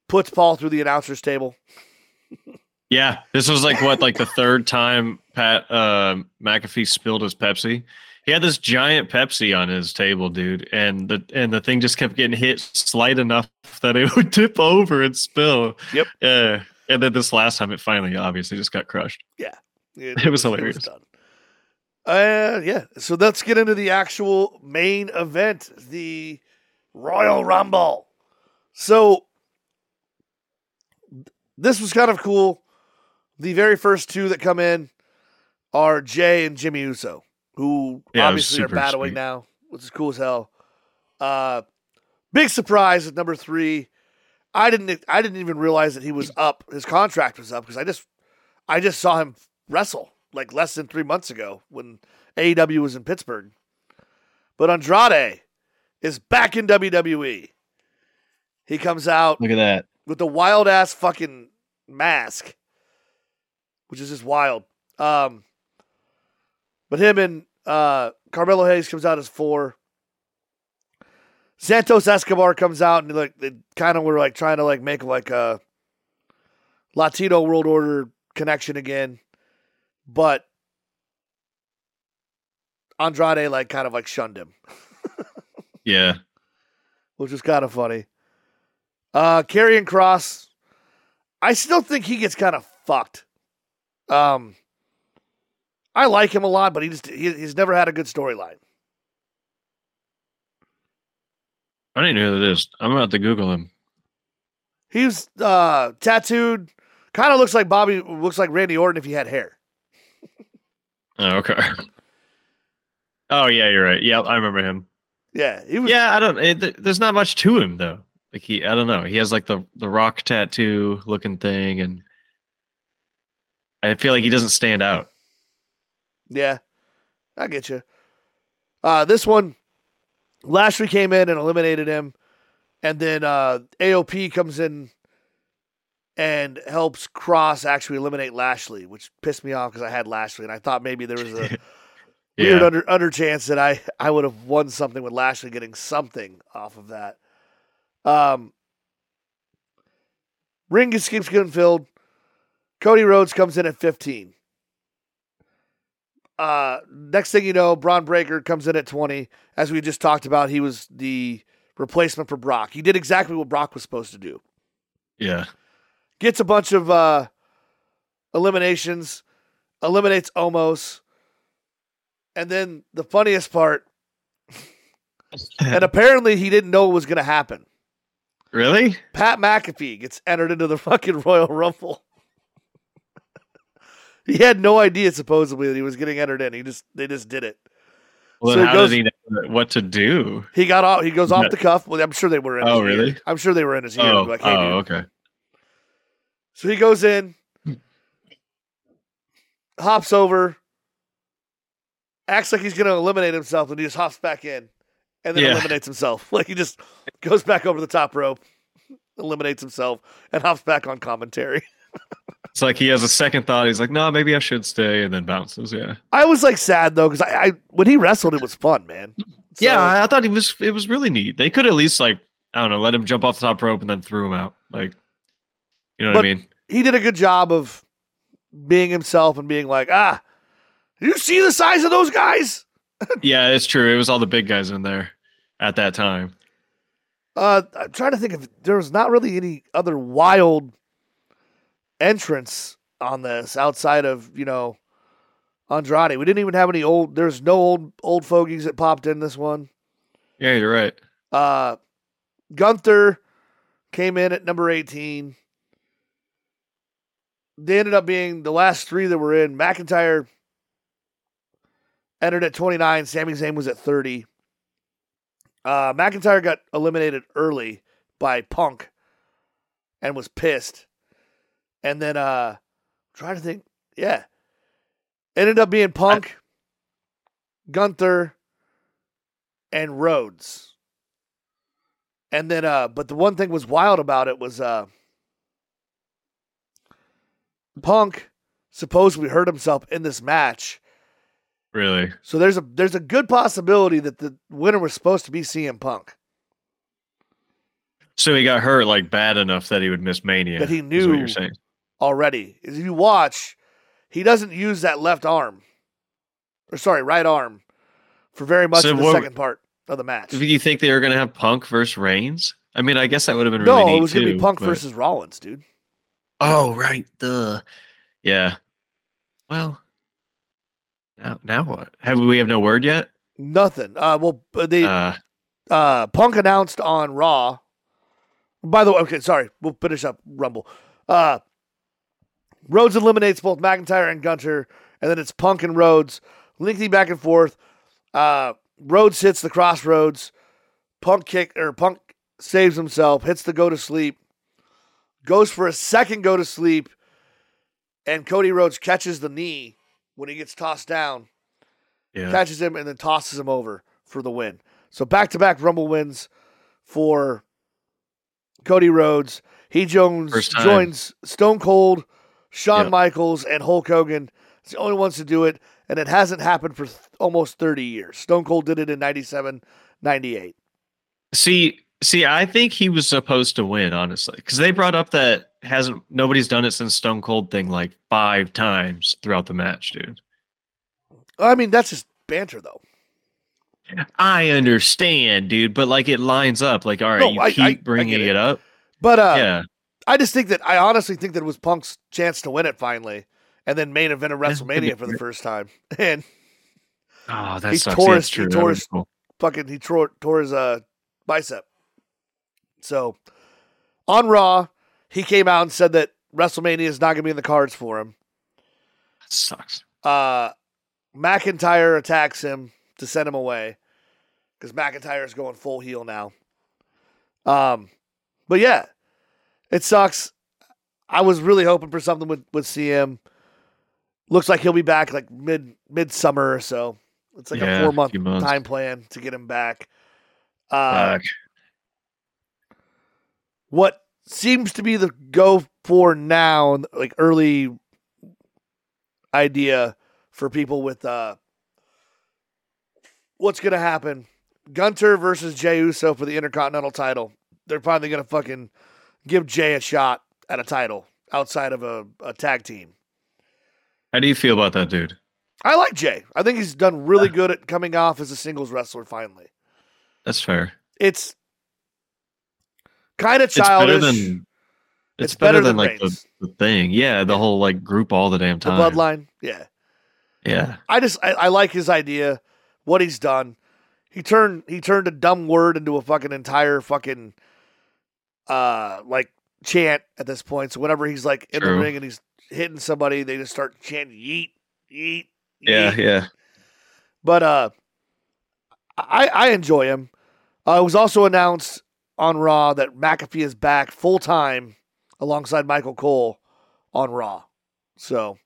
puts Paul through the announcer's table. (laughs) Yeah, this was like what, like the third time Pat uh, McAfee spilled his Pepsi. He had this giant Pepsi on his table, dude, and the and the thing just kept getting hit slight enough that it (laughs) would tip over and spill. Yep. Yeah, and then this last time, it finally obviously just got crushed. Yeah, (laughs) it was hilarious. done. Uh, yeah. So let's get into the actual main event, the Royal Rumble. So this was kind of cool. The very first two that come in are Jey and Jimmy Uso, who Yeah, obviously are battling sweet. now, which is cool as hell. Uh, big surprise at number three. I didn't. I didn't even realize that he was up. His contract was up because I just, I just saw him wrestle like less than three months ago when AEW was in Pittsburgh. But Andrade is back in WWE. He comes out Look at that. with the wild ass fucking mask, which is just wild. Um, but him and uh, Carmelo Hayes comes out as four. Santos Escobar comes out and like they kind of were like trying to like make like a Latino World Order connection again, but Andrade like kind of like shunned him (laughs) Yeah, which is kind of funny. Uh Karrion Kross, I still think he gets kind of fucked. Um I like him a lot, but he just he, he's never had a good storyline. I don't even know who that is. I'm about to Google him. He's uh tattooed, kind of looks like Bobby looks like Randy Orton if he had hair. Oh, okay. (laughs) Oh yeah, you're right. Yeah, I remember him. Yeah, he was Yeah, I don't. It, there's not much to him though. Like he, I don't know. He has like the the rock tattoo looking thing, and I feel like he doesn't stand out. Yeah, I get you. Uh, this one, Lashley came in and eliminated him, and then uh, AOP comes in and helps Kross actually eliminate Lashley, which pissed me off because I had Lashley and I thought maybe there was a (laughs) weird under under chance that I I would have won something with Lashley getting something off of that. Um, Ring keeps getting filled. Cody Rhodes comes in at 15. Uh, next thing you know, Bron Breakker comes in at 20. As we just talked about, he was the replacement for Brock. He did exactly what Brock was supposed to do. Yeah. Gets a bunch of uh, eliminations, eliminates Omos. And then the funniest part, (laughs) and apparently he didn't know it was going to happen. really? Pat McAfee gets entered into the fucking Royal Rumble. he had no idea supposedly that he was getting entered in. He just they just did it. Well, So how goes- did he know what to do? He got off. He goes off the cuff. Well, I'm sure they were in. Oh, his ear. really? I'm sure they were in his ear. Oh, like, hey, oh, okay. So he goes in, hops over, acts like he's going to eliminate himself, and he just hops back in, and then Yeah. eliminates himself. (laughs) Like he just goes back over the top rope, eliminates himself, and hops back on commentary. (laughs) It's like he has a second thought. He's like, no, maybe I should stay, and then bounces. Yeah. I was like sad though because I, I when he wrestled, it was fun, man. So- yeah, I, thought it was it was really neat. They could at least like I don't know, let him jump off the top rope and then threw him out. Like, you know what I mean? he did a good job of being himself and being like, ah, you see the size of those guys? (laughs) Yeah, it's true. It was all the big guys in there at that time. Uh, I'm trying to think if there was not really any other wild entrance on this outside of you know Andrade. We didn't even have any old. There's no old old fogies that popped in this one. Yeah, you're right. Uh, Gunther came in at number 18. They ended up being the last three that were in. McIntyre entered at 29. Sami Zayn was at 30. Uh, McIntyre got eliminated early by Punk and was pissed. And then, uh, trying to think, yeah, ended up being Punk, Gunther, and Rhodes. And then, uh, but the one thing was wild about it was, uh, Punk supposedly hurt himself in this match. Really. So there's a there's a good possibility that the winner was supposed to be CM Punk. So he got hurt like bad enough that he would miss Mania. That he knew- you're saying. already. If you watch, he doesn't use that left arm, or sorry, right arm, for very much So of the what- second part of the match. Do you think they were going to have Punk versus Reigns? I mean, I guess that would have been really no, it was going to be Punk but- versus Rollins, dude. Oh, right. The yeah. Well, now now what? Have we have no word yet? Nothing. Uh, well, uh, they Uh, uh, Punk announced on Raw. By the way, okay, sorry, we'll finish up Rumble. Uh, Rhodes eliminates both McIntyre and Gunther, and then it's Punk and Rhodes, lengthy back and forth. Uh, Rhodes hits the crossroads. Punk kick or Punk saves himself, hits the go to sleep, goes for a second go to sleep, and Cody Rhodes catches the knee when he gets tossed down yeah. catches him and then tosses him over for the win. So back to back Rumble wins for Cody Rhodes. He time. joins Stone Cold, Shawn Yep. Michaels, and Hulk Hogan. It's the only ones to do it, and it hasn't happened for th- almost 30 years. Stone Cold did it in 97, 98. See, see, I think he was supposed to win, honestly, because they brought up that hasn't nobody's done it since Stone Cold thing like five times throughout the match, dude. I mean, that's just banter, though. I understand, dude, but like it lines up. Like, all right, No, you I- I- keep I bringing get it. it. up. But uh, yeah, I just think that I honestly think that it was Punk's chance to win it finally, and then main event of WrestleMania for the first time. (laughs) And oh, that he sucks. tore Yeah, his- he tore his- cool. fucking he tore, tore his uh, bicep. So on Raw, he came out and said that WrestleMania is not going to be in the cards for him. That sucks. Uh, McIntyre attacks him to send him away because McIntyre is going full heel now. Um, but yeah, it sucks. I was really hoping for something with with CM. Looks like he'll be back like mid midsummer or so. It's like Yeah, a four month time plan to get him back. Uh, Fuck. What seems to be the go for now, like early idea for people with uh what's gonna happen. Gunther versus Jey Uso for the Intercontinental title. They're probably gonna fucking give Jey a shot at a title outside of a, a tag team. How do you feel about that dude? I like Jey. I think he's done really good at coming off as a singles wrestler finally. That's fair. It's kind of childish. It's better than it's, It's better, better than, than like the, the thing. Yeah, the whole like group all the damn the time. bloodline. Yeah. Yeah. I just I, I like his idea, what he's done. He turned he turned a dumb word into a fucking entire fucking uh like chant at this point. So whenever he's like in True. the ring and he's hitting somebody, they just start chanting yeet, yeet, Yeah, yeah. But uh I I enjoy him. Uh, it was also announced on Raw that McAfee is back full time alongside Michael Cole on Raw. So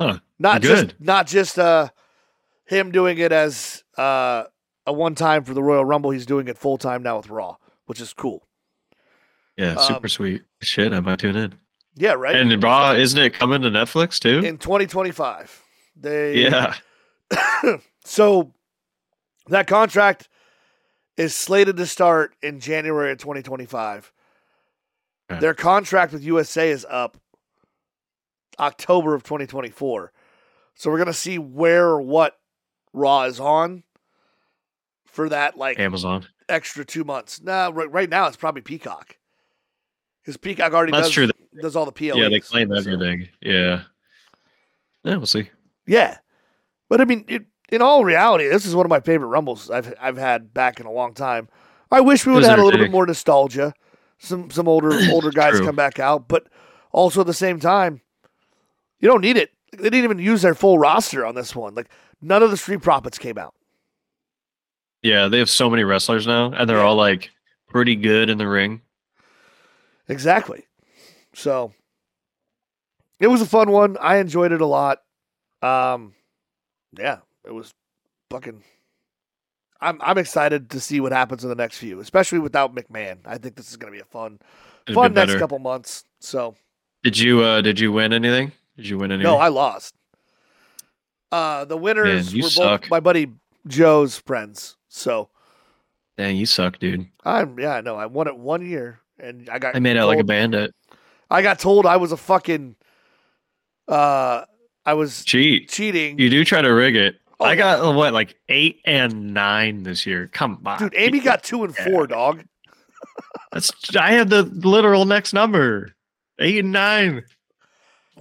Huh. not Good. just not just uh him doing it as uh a one time for the Royal Rumble, he's doing it full time now with Raw, which is cool. Yeah, super Um, sweet. Shit, I might tune in. Yeah, right? And Raw, isn't it coming to Netflix too? in 2025. They yeah. (coughs) so that contract is slated to start in January of 2025. Okay. Their contract with USA is up October of 2024. So we're going to see where or what Raw is on for that like Amazon. extra 2 months. Nah, right, right now it's probably Peacock. Cuz Peacock already That's does true. does all the PLEs. yeah, they claim so- everything. Yeah. Yeah, we'll see. Yeah, but I mean, it, in all reality, this is one of my favorite rumbles I've I've had back in a long time. I wish we would have had a little bit more nostalgia, some some older (clears throat) older guys True. come back out, but also at the same time, you don't need it. They didn't even use their full roster on this one. Like none of the Street Profits came out. Yeah, they have so many wrestlers now, and they're Yeah. all like pretty good in the ring. Exactly. So it was a fun one. I enjoyed it a lot. Um, yeah, it was fucking. I'm I'm excited to see what happens in the next few, especially without McMahon. I think this is going to be a fun, It'd fun be next couple months. So Did you uh did you win anything? Did you win anything? no, I lost. Uh, the winners Man, were suck. both my buddy Joe's friends. So Dang, you suck, dude. I'm yeah, no, I won it one year, and I got I made out like a bandit. I got told I was a fucking. Uh, I was Cheat. cheating. You do try to rig it. Oh, I got what, like eight and nine this year. Come on, Dude, Amy got two and four, dog. (laughs) That's I had the literal next number, eight and nine.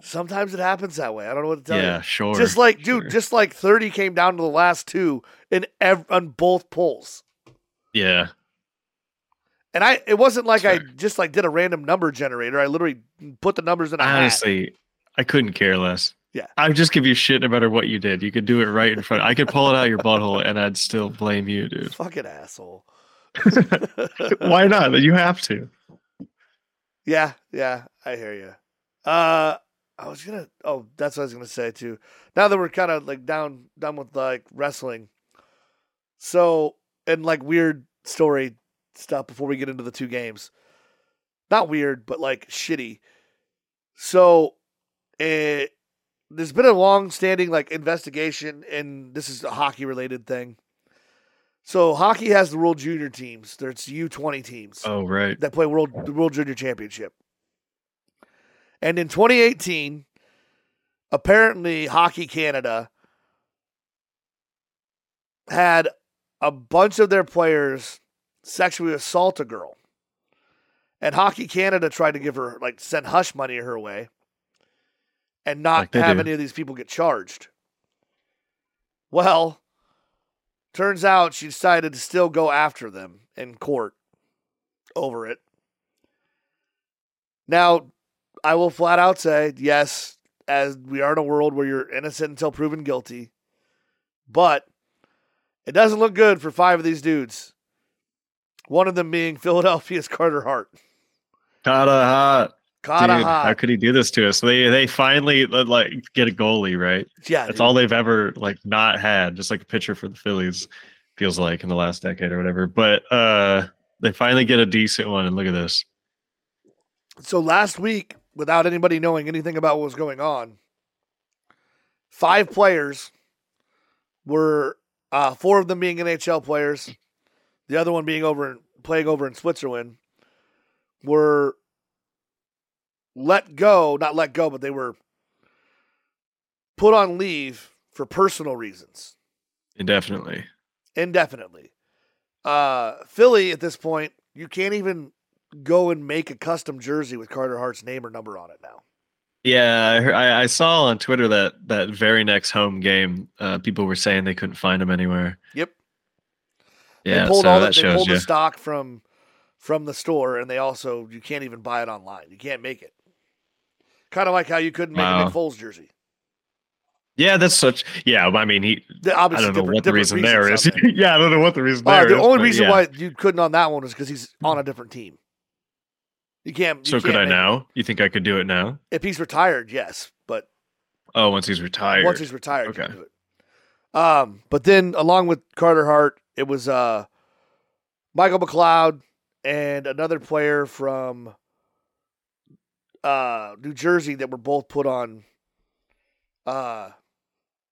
Sometimes it happens that way. I don't know what to tell yeah, you. Yeah, sure. Just like, dude, sure. just like thirty came down to the last two in ev- on both polls, yeah, and I it wasn't like I just like did a random number generator. I literally put the numbers in a hat. honestly, I couldn't care less. Yeah. I would just give you shit no matter what you did. You could do it right in front. I could pull it out your butthole, and I'd still blame you, dude. (laughs) Fucking asshole. (laughs) Why not? You have to. Yeah, yeah, I hear you. Uh, I was gonna. Oh, that's what I was gonna say too. Now that we're kind of like down, done with like wrestling. So and like weird story stuff before we get into the two games. Not weird, but like shitty. So, eh, there's been a long-standing like investigation, and this is a hockey-related thing. So hockey has the World Junior teams. There's U twenty teams Oh right. that play world the World Junior Championship. And in 2018, apparently Hockey Canada had a bunch of their players sexually assault a girl. And Hockey Canada tried to give her like send hush money her way and not Like have do. any of these people get charged. Well, turns out she decided to still go after them in court over it. Now, I will flat out say, yes, as we are in a world where you're innocent until proven guilty, but it doesn't look good for five of these dudes. One of them being (laughs) Philadelphia's Carter Hart. Kata hot. Dude, how could he do this to us? They they finally uh, like get a goalie, right? Yeah, That's dude. all they've ever like not had, just like a pitcher for the Phillies feels like in the last decade or whatever. But uh they finally get a decent one and look at this. So last week, without anybody knowing anything about what was going on, five players were uh, four of them being NHL players, the other one being over in, playing over in Switzerland, were let go, not let go, but they were put on leave for personal reasons Indefinitely. indefinitely. Uh, Philly at this point, you can't even go and make a custom jersey with Carter Hart's name or number on it now. Yeah, I, heard, I, I saw on Twitter that that very next home game, uh, people were saying they couldn't find him anywhere. Yep. Yeah, they pulled so all that the, they pulled you. the stock from from the store, and they also you can't even buy it online. You can't make it. Kind of like how you couldn't make a Wow. Nick Foles jersey. Yeah, that's such. Yeah, I mean, he. The- I don't know what the reason there is. there. (laughs) yeah, I don't know what the reason Uh, the is, only reason yeah. why you couldn't on that one is because he's on a different team. You can't. You So could can't I make- now? You think I could do it now? If he's retired, yes, but Oh, once he's retired. once he's retired, you Okay. can do it. Um, but then along with Carter Hart, it was uh, Michael McLeod and another player from uh, New Jersey that were both put on. Uh,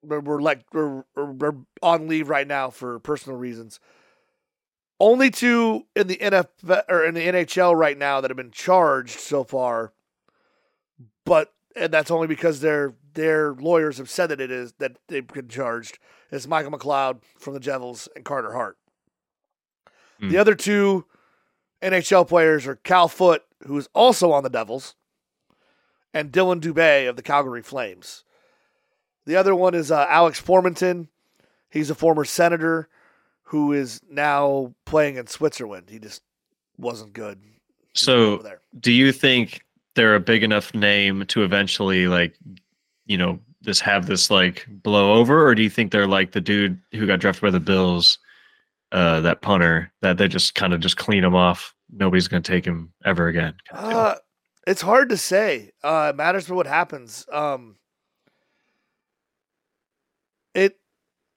were, were like were, on leave right now for personal reasons. Only two in the NFL or in the NHL right now that have been charged so far, but and that's only because their their lawyers have said that it is that they've been charged. It's Michael McLeod from the Devils and Carter Hart. Hmm. The other two NHL players are Cal Foote, who is also on the Devils, and Dylan Dubé of the Calgary Flames. The other one is uh, Alex Formenton. He's a former senator who is now playing in Switzerland. He just wasn't good So, do you think they're a big enough name to eventually, like, you know, just have this like blow over, or do you think they're like the dude who got drafted by the Bills, uh, that punter, that they just kind of just clean him off? Nobody's gonna take him ever again. kind of? Uh, it's hard to say. Uh, it matters for what happens. Um, it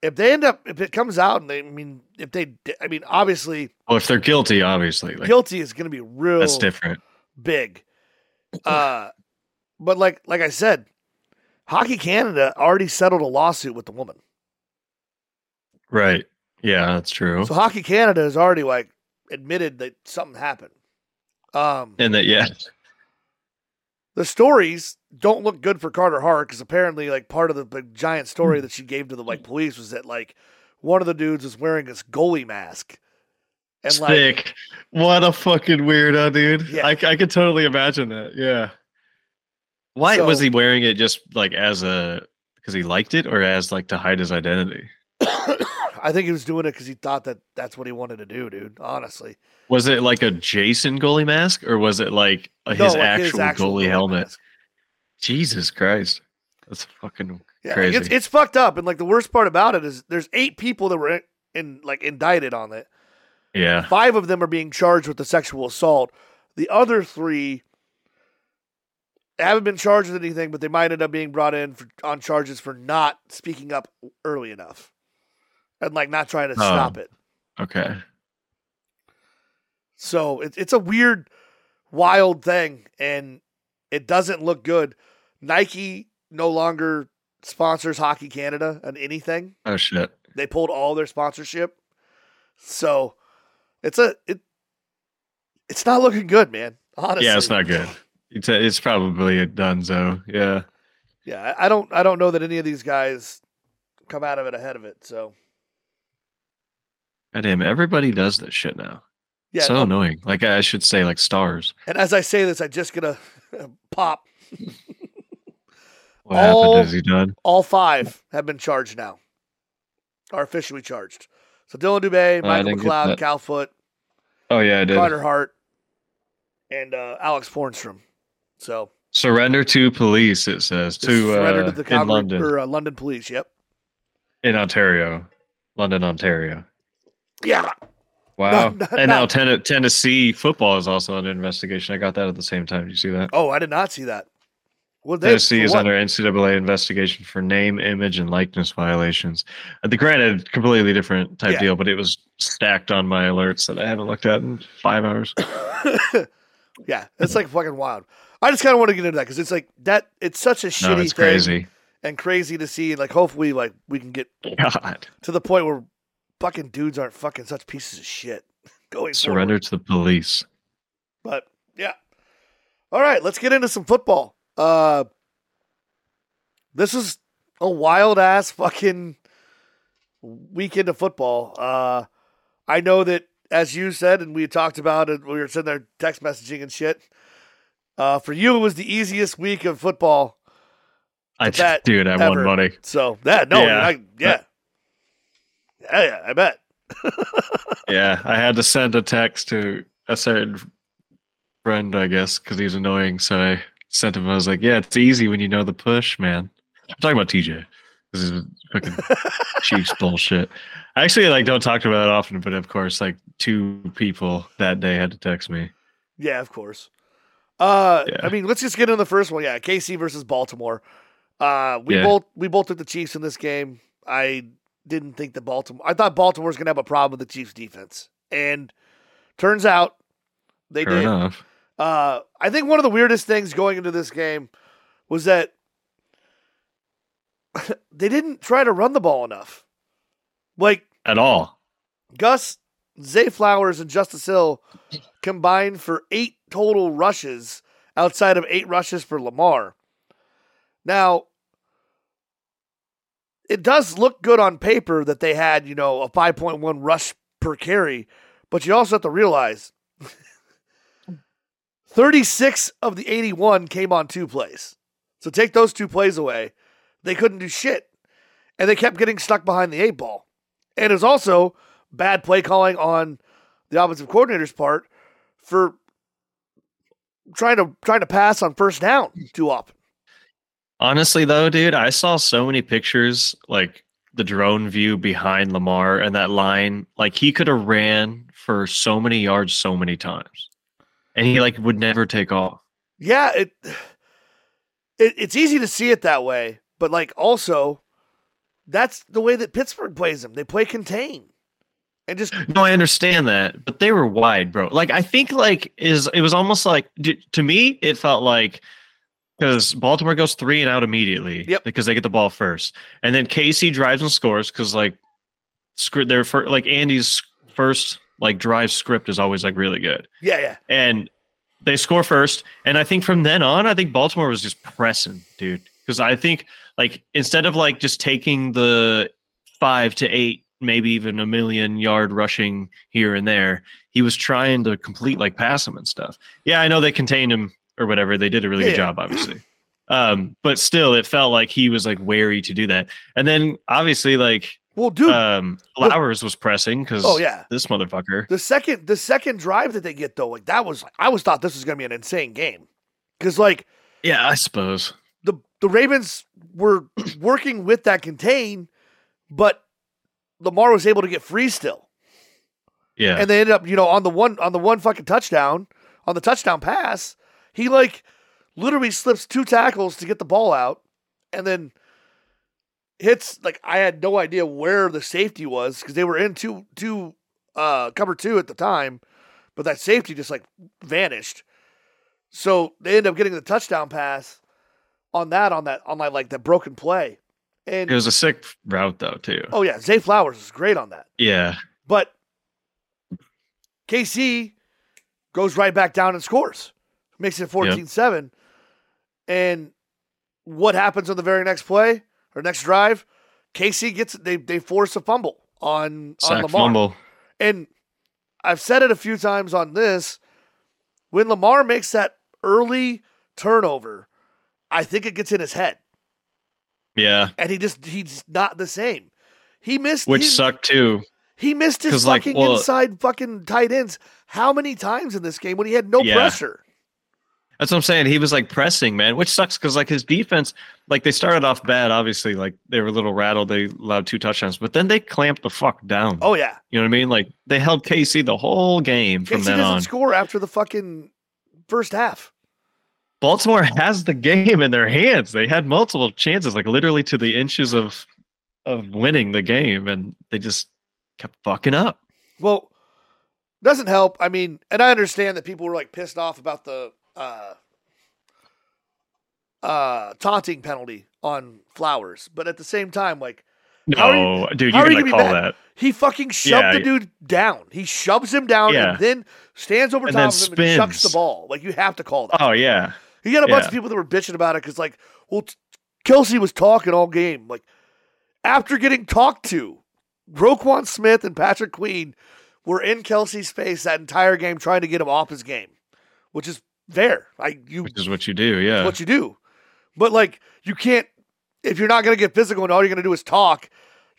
if they end up if it comes out and they I mean if they I mean obviously well, if they're guilty, obviously, like guilty is going to be real that's different. big. Uh, but like like I said, Hockey Canada already settled a lawsuit with the woman. Right. Yeah, that's true. So Hockey Canada has already like admitted that something happened. Um, and that, yeah, the stories don't look good for Carter Hart because apparently, like part of the big giant Hmm. story that she gave to the like police was that like one of the dudes was wearing this goalie mask, and like what a fucking weirdo, dude. Yeah. I, I could totally imagine that. Yeah. Why was he wearing it? Just like as a because he liked it, or as like to hide his identity? (coughs) I think he was doing it because he thought that that's what he wanted to do, dude. Honestly, Was it like a Jason goalie mask, or was it like a, No, his, like actual goalie helmet? mask. Jesus Christ, that's fucking Yeah, like, crazy. it's it's fucked up, and like the worst part about it is there's eight people that were in, in like indicted on it. yeah, Five of them are being charged with the sexual assault. The other three haven't been charged with anything, but they might end up being brought in for, on charges for not speaking up early enough and like not trying to Oh. stop it. okay. So it, it's a weird, wild thing, and it doesn't look good. Nike no longer sponsors Hockey Canada and anything. Oh shit. They pulled all their sponsorship. So it's a it it's not looking good, man. Honestly. Yeah, it's not good. It's a, it's probably a donezo. Yeah. Yeah, I don't I don't know that any of these guys come out of it ahead of it. So God damn, everybody does this shit now. yeah, so no- annoying. Like I should say, like stars. and as I say this, I just gonna (laughs) pop. What All- happened? Is he done? All five have been charged now. Are officially charged. So Dylan Dubé, Oh, Michael McLeod, that. Cal Foote, Oh yeah, I did. Carter Hart, and uh, Alex Pornstrom. So Surrender to police. It says to surrender uh, to the in London, or uh, London Police. Yep. in Ontario, London, Ontario. Yeah. Wow. No, no, and now no. Ten- Tennessee football is also under investigation. I got that at the same time. Did you see that? Oh, I did not see that. Well, they, Tennessee is what? under NCAA investigation for name, image, and likeness violations. Uh, the granted, completely different type Yeah. deal, but it was stacked on my alerts that I haven't looked at in five hours. (laughs) yeah, it's like fucking wild. I just kind of want to get into that because it's like that. It's such a No, shitty it's thing crazy. and crazy to see. Like, hopefully, like we can get (laughs) God. to the point where fucking dudes aren't fucking such pieces of shit (laughs) going Surrender forward. to the police. But yeah. All right, let's get into some football. Uh, this is a wild ass fucking weekend of football. Uh, I know that as you said, and we talked about it, we were sitting there text messaging and shit. Uh, for you, it was the easiest week of football. I bet dude, I ever. won money. So that no, Yeah. I, yeah, yeah, yeah, I bet. Yeah, I had to send a text to a certain friend, I guess, because he's annoying. So I sent him. I was like, "Yeah, it's easy when you know the push, man." I'm talking about TJ. This is fucking (laughs) Chiefs bullshit. I actually like don't talk about it often, but of course, like two people that day had to text me. Yeah, of course. Uh, Yeah. I mean, let's just get into the first one. Yeah, KC versus Baltimore. Uh, we Yeah. both we both took the Chiefs in this game. I didn't think that Baltimore. I thought Baltimore was gonna have a problem with the Chiefs defense, and turns out they Fair did. enough. Uh, I think one of the weirdest things going into this game was that (laughs) they didn't try to run the ball enough. Like At all. Gus, Zay Flowers, and Justice Hill combined for eight total rushes outside of eight rushes for Lamar. Now, it does look good on paper that they had, you know, a 5.1 rush per carry, but you also have to realize (laughs) 36 of the 81 came on two plays. So take those two plays away. They couldn't do shit. And they kept getting stuck behind the eight ball. And it was also bad play calling on the offensive coordinator's part for trying to trying to pass on first down too often. Honestly, though, dude, I saw so many pictures like the drone view behind Lamar and that line. Like he could have ran for so many yards so many times, and he like would never take off. Yeah, it, it it's easy to see it that way, but like also that's the way that Pittsburgh plays them. They play contain. And just No, I understand that, but they were wide, bro. Like I think like is it was almost like to me it felt like because Baltimore goes three and out immediately, Yep. because they get the ball first, and then KC drives and scores because like script their fir- like Andy's first like drive script is always like really good, yeah, yeah. and they score first, and I think from then on, I think Baltimore was just pressing, dude, because I think like instead of like just taking the five to eight, maybe even a million yard rushing here and there, he was trying to complete like pass him and stuff. Yeah, I know they contained him or whatever. They did a really Yeah, good job, obviously. Um, but still, it felt like he was like wary to do that. And then obviously, like Well, dude, um, Flowers was pressing because oh yeah. this motherfucker. The second the second drive that they get though, like that was I was thought this was gonna be an insane game. Cause like Yeah, I suppose. the the Ravens were (clears throat) working with that contain, but Lamar was able to get free still. Yeah, And they ended up, you know, on the one on the one fucking touchdown, on the touchdown pass, he like literally slips two tackles to get the ball out and then hits like I had no idea where the safety was because they were in two two uh cover two at the time, but that safety just like vanished. So they end up getting the touchdown pass on that on that on that like that broken play. And it was a sick route though too. oh yeah, Zay Flowers was great on that. Yeah, But KC goes right back down and scores, makes it 14 7. And what happens on the very next play or next drive? Casey gets they they force a fumble on on sack Lamar. fumble. And I've said it a few times on this. When Lamar makes that early turnover, I think it gets in his head. Yeah, And he just he's not the same. He missed which he, sucked too. he missed his 'Cause, like, fucking well- inside fucking tight ends how many times in this game when he had no Yeah. pressure? That's what I'm saying. He was like pressing, man, which sucks because like his defense, like they started off bad. Obviously, like they were a little rattled. They allowed two touchdowns, but then they clamped the fuck down. Oh yeah, you know what I mean? Like they held KC the whole game from Casey then doesn't on. score after the fucking first half. Baltimore (laughs) has the game in their hands. They had multiple chances, like literally to the inches of of winning the game, and they just kept fucking up. Well, doesn't help. I mean, and I understand that people were like pissed off about the uh, uh, taunting penalty on Flowers, but at the same time, like No, dude, you're are you gonna call mad? that. He fucking shoved Yeah. the dude down. He shoves him down Yeah. and then stands over And top of him and chucks the ball. Like you have to call that. Oh yeah, You got a bunch yeah. of people that were bitching about it because, like, well, t- Kelce was talking all game. Like, after getting talked to, Roquan Smith and Patrick Queen were in Kelce's face that entire game trying to get him off his game, which is fair. I you which is what you do. Yeah, what you do. But like you can't if you're not gonna get physical and all you're gonna do is talk,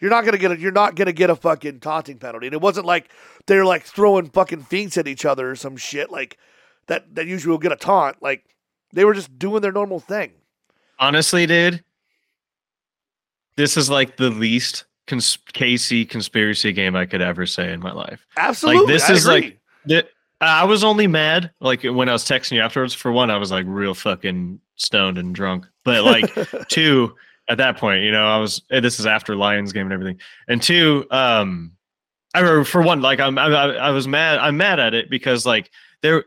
you're not gonna get a, you're not gonna get a fucking taunting penalty. And it wasn't like they're like throwing fucking feints at each other or some shit like that that usually will get a taunt. Like they were just doing their normal thing. honestly, dude, this is like the least cons- KC conspiracy game I could ever say in my life. Absolutely. this I is agree. like- That I was only mad like when I was texting you afterwards. For one, I was like real fucking stoned and drunk, but like (laughs) two at that point, you know, I was. This is after Lions game and everything, and two, um, I remember for one, like I'm, I, I I was mad. I'm mad at it because like they're.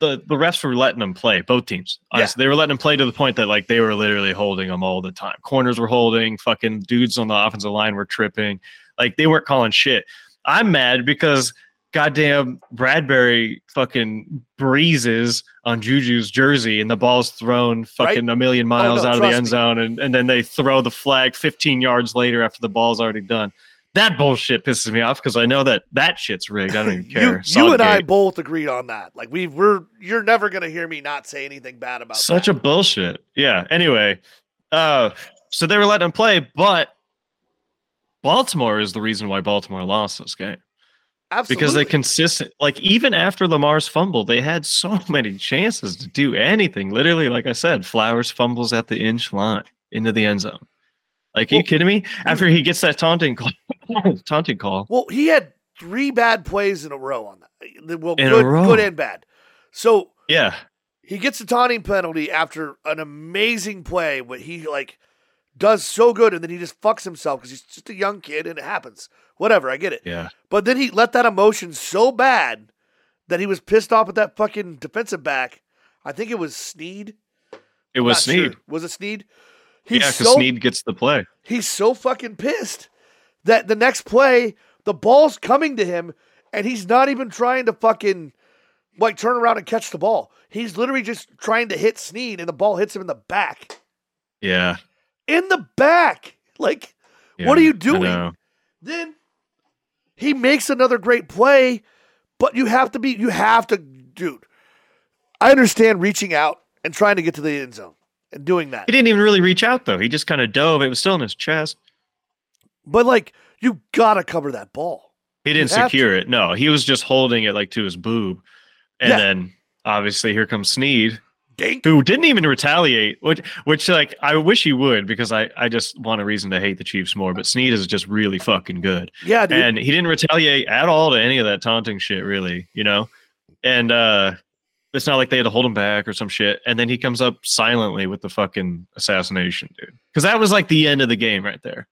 The, the refs were letting them play both teams. Honestly, they were letting them play to the point that like they were literally holding them all the time. Corners were holding, fucking dudes on the offensive line were tripping, like they weren't calling shit. I'm mad because goddamn Bradbury fucking breezes on Juju's jersey and the ball's thrown fucking a million miles no, out of the end me. zone and, and then they throw the flag 15 yards later after the ball's already done. That bullshit pisses me off because I know that that shit's rigged. I don't even care. you and I both agreed on that. Like we we're you're never gonna hear me not say anything bad about such that. a bullshit. Yeah. Anyway, uh, so they were letting him play, but Baltimore is the reason why Baltimore lost this game. Absolutely. because they consistent like even after Lamar's fumble, they had so (laughs) many chances to do anything. Literally, like I said, Flowers fumbles at the inch line into the end zone. Like, are you kidding me? After he gets that taunting call, (laughs) taunting call. Well, he had three bad plays in a row on that. Well, In a good, row. good and bad. So Yeah, he gets a taunting penalty after an amazing play where he like does so good and then he just fucks himself because he's just a young kid and it happens. Whatever, I get it. yeah, But then he let that emotion so bad that he was pissed off at that fucking defensive back. I think it was Sneed. it was Not Sneed. sure. Was it Sneed? Yeah, because so Sneed gets the play. he's so fucking pissed that the next play the ball's coming to him and he's not even trying to fucking like turn around and catch the ball. He's literally just trying to hit Sneed and the ball hits him in the back. Yeah, In the back. Like yeah, What are you doing? then he makes another great play, but you have to be you have to dude. I understand reaching out and trying to get to the end zone and doing that. He didn't even really reach out though. He just kind of dove. It was still in his chest. But like you gotta cover that ball. He didn't You secure it. No, he was just holding it like to his boob, and Yeah. then obviously here comes Sneed. Dink. who didn't even retaliate, which which like I wish he would because I I just want a reason to hate the Chiefs more. But Sneed is just really fucking good, Yeah, dude. and he didn't retaliate at all to any of that taunting shit, really, you know. And uh it's not like they had to hold him back or some shit. And then he comes up silently with the fucking assassination, dude. Because that was like the end of the game right there.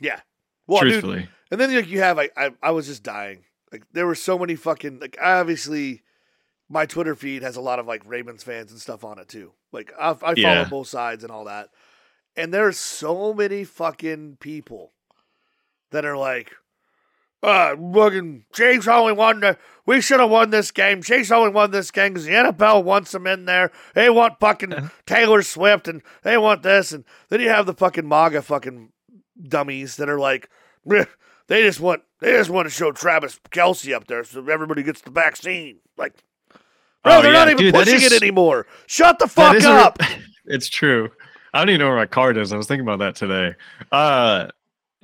yeah. Well, dude, truthfully, And then like you have I, I was just dying. Like there were so many fucking like obviously my Twitter feed has a lot of like Ravens fans and stuff on it too. Like I, I follow Yeah. both sides and all that. And there's so many fucking people that are like, uh, fucking Chiefs only won the. We should have won this game. Chiefs only won this game because the NFL wants them in there. They want fucking (laughs) Taylor Swift and they want this. And then you have the fucking MAGA fucking dummies that are like, they just want they just want to show Travis Kelce up there so everybody gets the vaccine. Like, bro, Oh, they're yeah, not even dude, pushing is- it anymore. Shut the fuck up. (laughs) it's true. I don't even know where my card is. I was thinking about that today. Uh,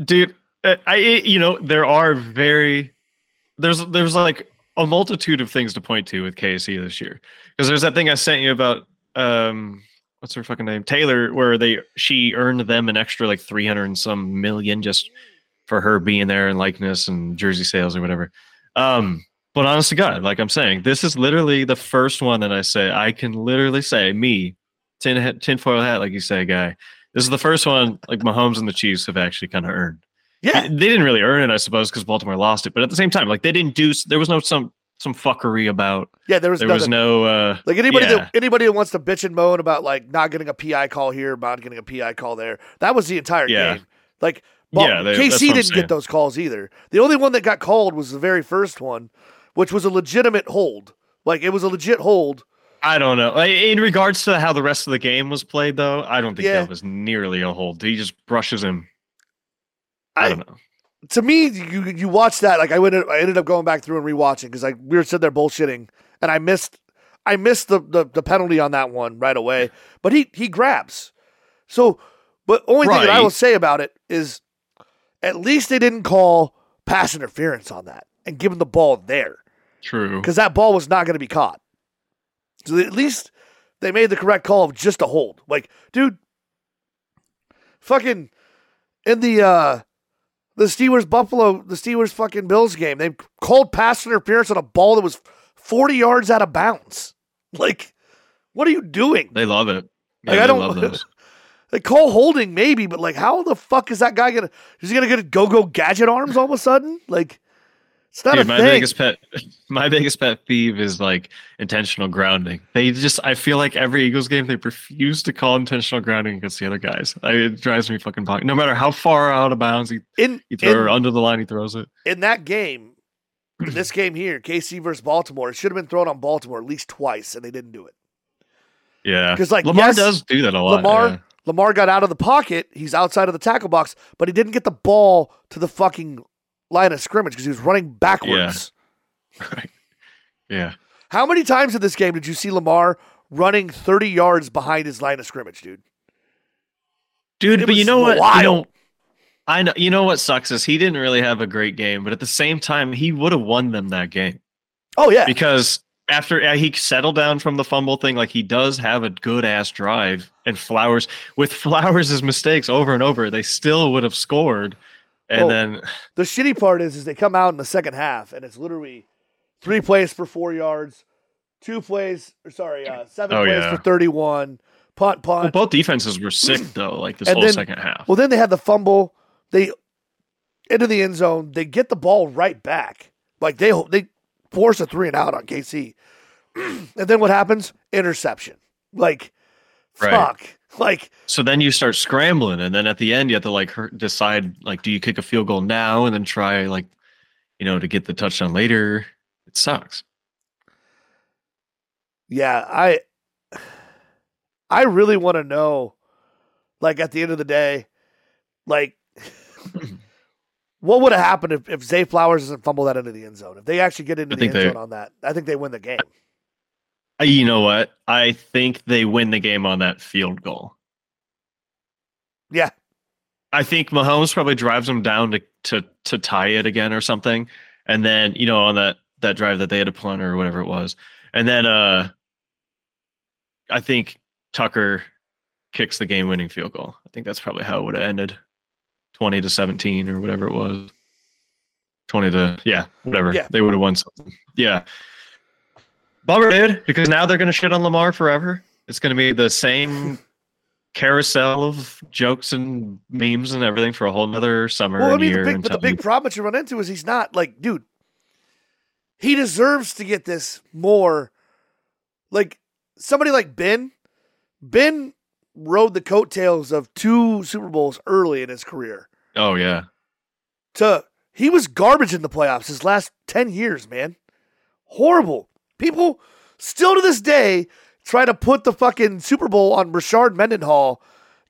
dude, uh, I you know there are very there's there's like a multitude of things to point to with KSC this year because there's that thing I sent you about um what's her fucking name Taylor where they she earned them an extra like 300 and some million just for her being there and likeness and jersey sales or whatever. Um, but honest to God, like I'm saying, this is literally the first one that I say I can literally say me tin tinfoil hat, like you say, guy. This is the first one like Mahomes and the Chiefs have actually kind of earned. Yeah. They didn't really earn it, I suppose, because Baltimore lost it. But at the same time, like they didn't do. There was no some some fuckery about. Yeah, there was There was no. uh Like anybody Yeah. that anybody that wants to bitch and moan about like not getting a PI call here, not getting a PI call there, that was the entire Yeah. game. Like Well, yeah, they, KC didn't get those calls either. The only one that got called was the very first one, which was a legitimate hold. Like it was a legit hold. I don't know. In regards to how the rest of the game was played, though, I don't think Yeah. that was nearly a hold. He just brushes him. I, I- don't know. To me, you you watch that like I went. I ended up going back through and rewatching because like we were sitting there bullshitting, and I missed I missed the, the the penalty on that one right away. But he he grabs. So, but only thing that I will say about it is, at least they didn't call pass interference on that and give him the ball there. True. because that ball was not going to be caught. So at least they made the correct call of just a hold. Like, dude, fucking in the uh the Steelers Buffalo, the Steelers fucking Bills game, they called pass interference on a ball that was forty yards out of bounds. (laughs) Like, what are you doing? They love it. Yeah, Like, I don't-. (laughs) They call holding maybe, but like, how the fuck is that guy gonna? Is he gonna get a go go gadget arms all of a sudden? Like, it's not Dude, my thing. biggest pet, (laughs) my biggest pet peeve is like intentional grounding. They just, I feel like every Eagles game they refuse to call intentional grounding against the other guys. I, it drives me fucking bonkers. No matter how far out of bounds he, in he throws in- or under the line, he throws it. in that game, in (clears throat) this game here, KC versus Baltimore, it should have been thrown on Baltimore at least twice, and they didn't do it. Yeah. Because like, Lamar yes, does do that a lot. Lamar yeah. Lamar got out of the pocket, he's outside of the tackle box, but he didn't get the ball to the fucking line of scrimmage because he was running backwards. (laughs) Right. Yeah. How many times in this game did you see Lamar running 30 yards behind his line of scrimmage, dude? Dude, It but you know what? You wild. know, I know. You know what sucks is he didn't really have a great game, but at the same time, he would have won them that game Oh yeah. because after he settled down from the fumble thing, like he does have a good ass drive, and Flowers with Flowers' mistakes over and over, they still would have scored. And Oh. then, The shitty part is, is they come out in the second half and it's literally three plays for four yards, two plays, or sorry, uh, seven Oh, plays yeah. for thirty-one, punt, well, both defenses were sick though, like this And whole then- second half. well, then they had the fumble. They into the end zone. They get the ball right back. Like they they force a three and out on KC, (clears throat) and then what happens? Interception. Like Right. fuck. (laughs) Like So then you start scrambling, and then at the end you have to like decide like, do you kick a field goal now and then try like, you know, to get the touchdown later? It sucks. Yeah, I (sighs) I really want to know like at the end of the day like (clears throat) what would have happened if, if Zay Flowers doesn't fumble that into the end zone? If they actually get into I the end they- zone on that, I think they win the game. Uh, You know what? I think they win the game on that field goal. Yeah. I think Mahomes probably drives them down to to to tie it again or something, and then you know on that that drive that they had a punt or whatever it was, and then uh, I think Tucker kicks the game winning field goal. I think that's probably how it would have ended, twenty to seventeen or whatever it was. Twenty to yeah, whatever. Yeah. They would have won something. Yeah. Bummer, dude, because now they're gonna shit on Lamar forever. It's gonna be the same (laughs) carousel of jokes and memes and everything for a whole nother summer Well, I mean, the big, but the big problem that you run into is he's not like, dude. He deserves to get this more. Like somebody like Ben. Ben rode the coattails of two Super Bowls early in his career. oh yeah, To he was garbage in the playoffs his last ten years, man. Horrible. People still to this day try to put the fucking Super Bowl on Rashard Mendenhall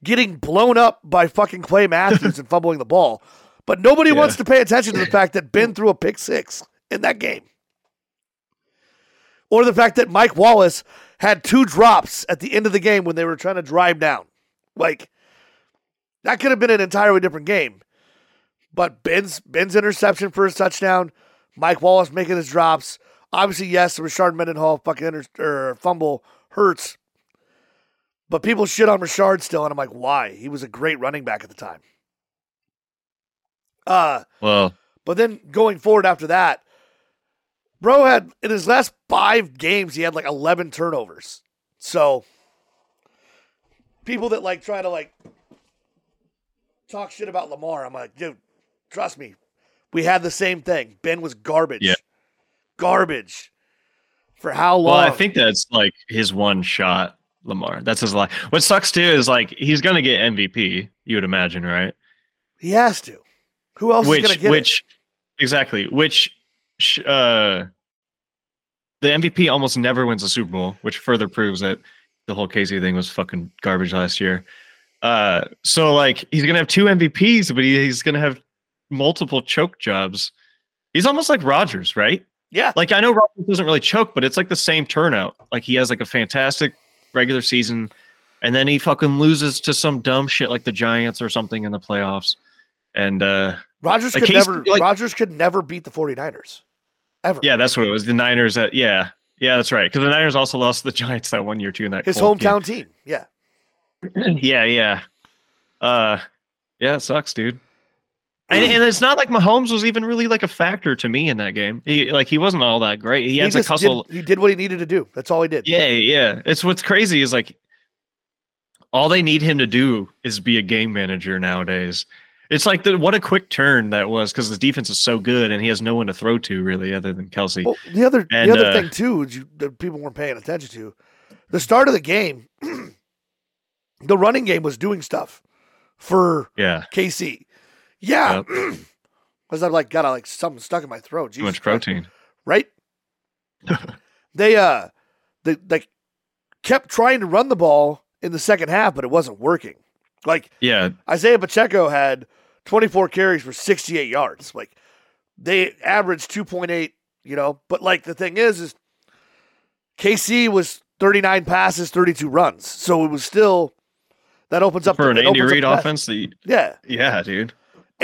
getting blown up by fucking Clay Matthews and (laughs) fumbling the ball. But nobody Yeah. wants to pay attention to the fact that Ben threw a pick six in that game. Or the fact that Mike Wallace had two drops at the end of the game when they were trying to drive down. Like, that could have been an entirely different game. But Ben's Ben's interception for his touchdown, Mike Wallace making his drops. Obviously, yes, the Rashard Mendenhall fucking inter- or fumble hurts. But people shit on Rashard still, and I'm like, why? He was a great running back at the time. Uh, well, but then going forward after that, bro had in his last five games, he had like 11 turnovers. So people that like try to like talk shit about Lamar, I'm like, dude, trust me, we had the same thing. Ben was garbage. Yeah. Garbage. For how long? well, I think that's like his one shot. Lamar, that's his life. What sucks too is like he's gonna get MVP. You would imagine, right? He has to. Who else is going to get which exactly which uh the MVP almost never wins a Super Bowl, which further proves that the whole KC thing was fucking garbage last year. Uh, so like he's gonna have two MVPs, but he, he's gonna have multiple choke jobs. He's almost like Rodgers, right? Yeah. Like I know Rodgers doesn't really choke, but it's like the same turnout. Like he has like a fantastic regular season, and then he fucking loses to some dumb shit like the Giants or something in the playoffs. And uh Rodgers Like, could never like- Rodgers could never beat the 49ers. Ever. yeah, that's what it was. The Niners that yeah. Yeah, that's right. Because the Niners also lost to the (laughs) Giants that one year too in that His Colt game. hometown team. Yeah. (clears throat) yeah, yeah. Uh yeah, it sucks, dude. And, and it's not like Mahomes was even really like a factor to me in that game. He like he wasn't all that great. He, He, had just hustle. did, he did what he needed to do. That's all he did. Yeah, yeah. It's what's crazy is like all they need him to do is be a game manager nowadays. It's like the what a quick turn that was because the defense is so good and he has no one to throw to really other than Kelce. Well, the other And, the other uh, thing too is you, that people weren't paying attention to the start of the game. (clears throat) the running game was doing stuff for yeah, KC. Yeah, because (clears throat) I've like got a, like something stuck in my throat. too Jesus much Christ. protein. right? (laughs) they uh, they they kept trying to run the ball in the second half, but it wasn't working. Like Yeah, Isaiah Pacheco had 24 carries for 68 yards. Like they averaged 2.8, you know. But like the thing is, is KC was 39 passes, 32 runs. So it was still that opens up for an it Andy Reid offense. The, Yeah, yeah, dude.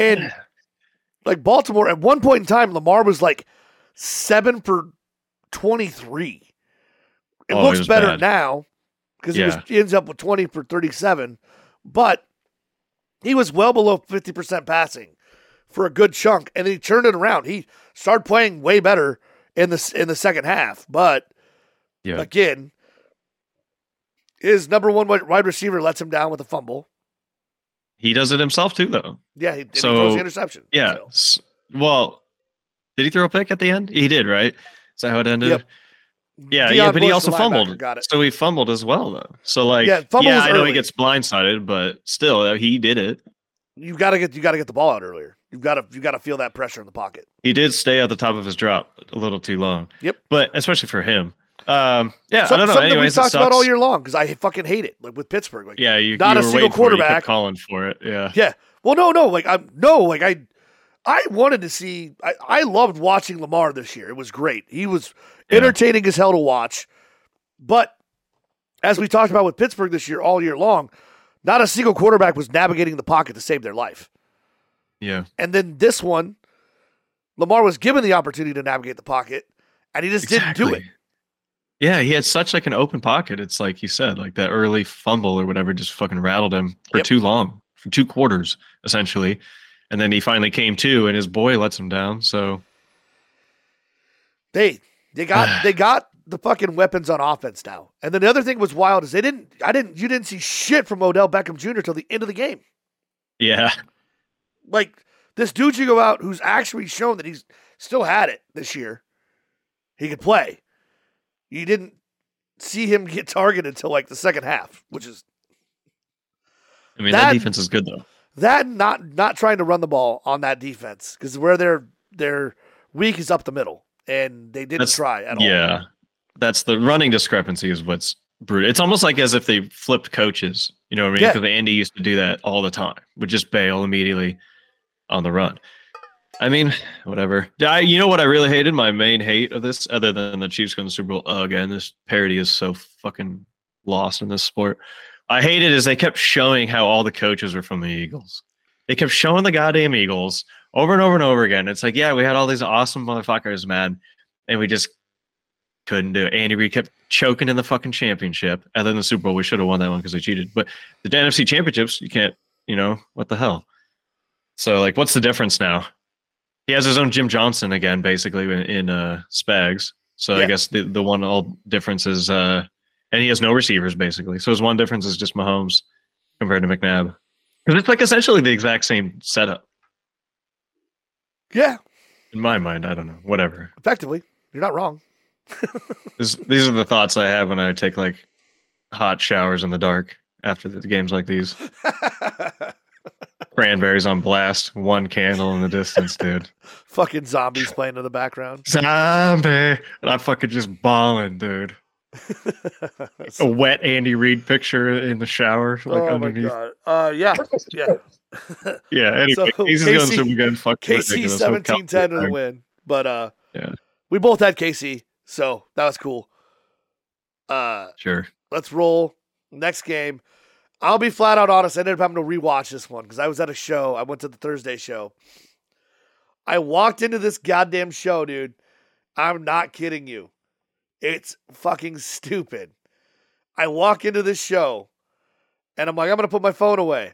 And like Baltimore at one point in time, Lamar was like seven for 23. It Oh, looks was better bad. now because he, Yeah. he ends up with 20 for 37, but he was well below 50% passing for a good chunk, and he turned it around. He started playing way better in the in the second half, but Yeah, again, his number one wide receiver lets him down with a fumble. He does it himself too, though. Yeah, he, and he throws the interception. Yeah. So, Well, did he throw a pick at the end? He did, right? Is that how it ended? Yep. Yeah, Deon yeah, but he also fumbled. Got it. So he fumbled as well, though. So like, Yeah, yeah, I know early. he gets blindsided, but still, uh, he did it. You got to get you got to get the ball out earlier. You've got to you got to feel that pressure in the pocket. He did stay at the top of his drop a little too long. Yep. But especially for him, um, yeah, Some- I don't know. Something Anyways, we talked about all year long because I fucking hate it. Like with Pittsburgh, like Yeah, you Not you a single waiting for it. You kept quarterback. calling for it. Yeah, yeah. Well, no, no, like I'm no, like I, I wanted to see. I, I loved watching Lamar this year. It was great. He was Yeah. entertaining as hell to watch. But as we talked about with Pittsburgh this year, all year long, not a single quarterback was navigating the pocket to save their life. yeah, And then this one, Lamar was given the opportunity to navigate the pocket, and he just didn't do it. Yeah, he had such like an open pocket. It's like you said, like that early fumble or whatever just fucking rattled him for Yep. too long, for two quarters essentially, and then he finally came to, and his boy lets him down. So They they got (sighs) they got the fucking weapons on offense now. And then the other thing was wild is they didn't I didn't you didn't see shit from Odell Beckham Jr. till the end of the game. yeah, Like this dude you go out who's actually shown that he's still had it this year. He could play. You didn't see him get targeted until like the second half, which is I mean That- that, defense is good though. that not not trying to run the ball on that defense because where they're they're weak is up the middle, and they didn't That's- try at all. Yeah, that's the running discrepancy is what's brutal. It's almost like as if they flipped coaches. You know what I mean? Yeah. Because Andy used to do that all the time. Would just bail immediately on the run. I mean, whatever. I, you know what I really hated? My main hate of this, other than the Chiefs going to the Super Bowl uh, again. This parody is so fucking lost in this sport. I hated is they kept showing how all the coaches were from the Eagles. They kept showing the goddamn Eagles over and over and over again. It's like, yeah, we had all these awesome motherfuckers, man, and we just couldn't do it. Andy Reid kept choking in the fucking championship. And then the Super Bowl, we should have won that one because they cheated. But the NFC championships, you can't, you know, what the hell? So, like, what's the difference now? He has his own Jim Johnson again, basically in, in uh, Spags. So Yeah. I guess the, the one all difference is, uh, and he has no receivers basically. So his one difference is just Mahomes compared to McNabb. Because it's like essentially the exact same setup yeah, in my mind. I don't know, whatever. effectively, you're not wrong. (laughs) This, these are the thoughts I have when I take like hot showers in the dark after the games like these. (laughs) Cranberries on blast, one candle in the distance, (laughs) dude. Fucking zombies playing in the background. Zombie, and I'm fucking just bawling, dude. (laughs) A wet Andy Reid picture in the shower, like oh underneath. my god. Uh, yeah, yeah. (laughs) Yeah, anyway, So, going KC super good. Fuck KC. 17 10 to the win. But uh Yeah. we both had KC, so that was cool. Uh Sure. let's roll. Next game. I'll be flat out honest. I ended up having to rewatch this one because I was at a show. I went to the Thursday show. I walked into this goddamn show, dude. I'm not kidding you. It's fucking stupid. I walk into this show and I'm like, I'm going to put my phone away.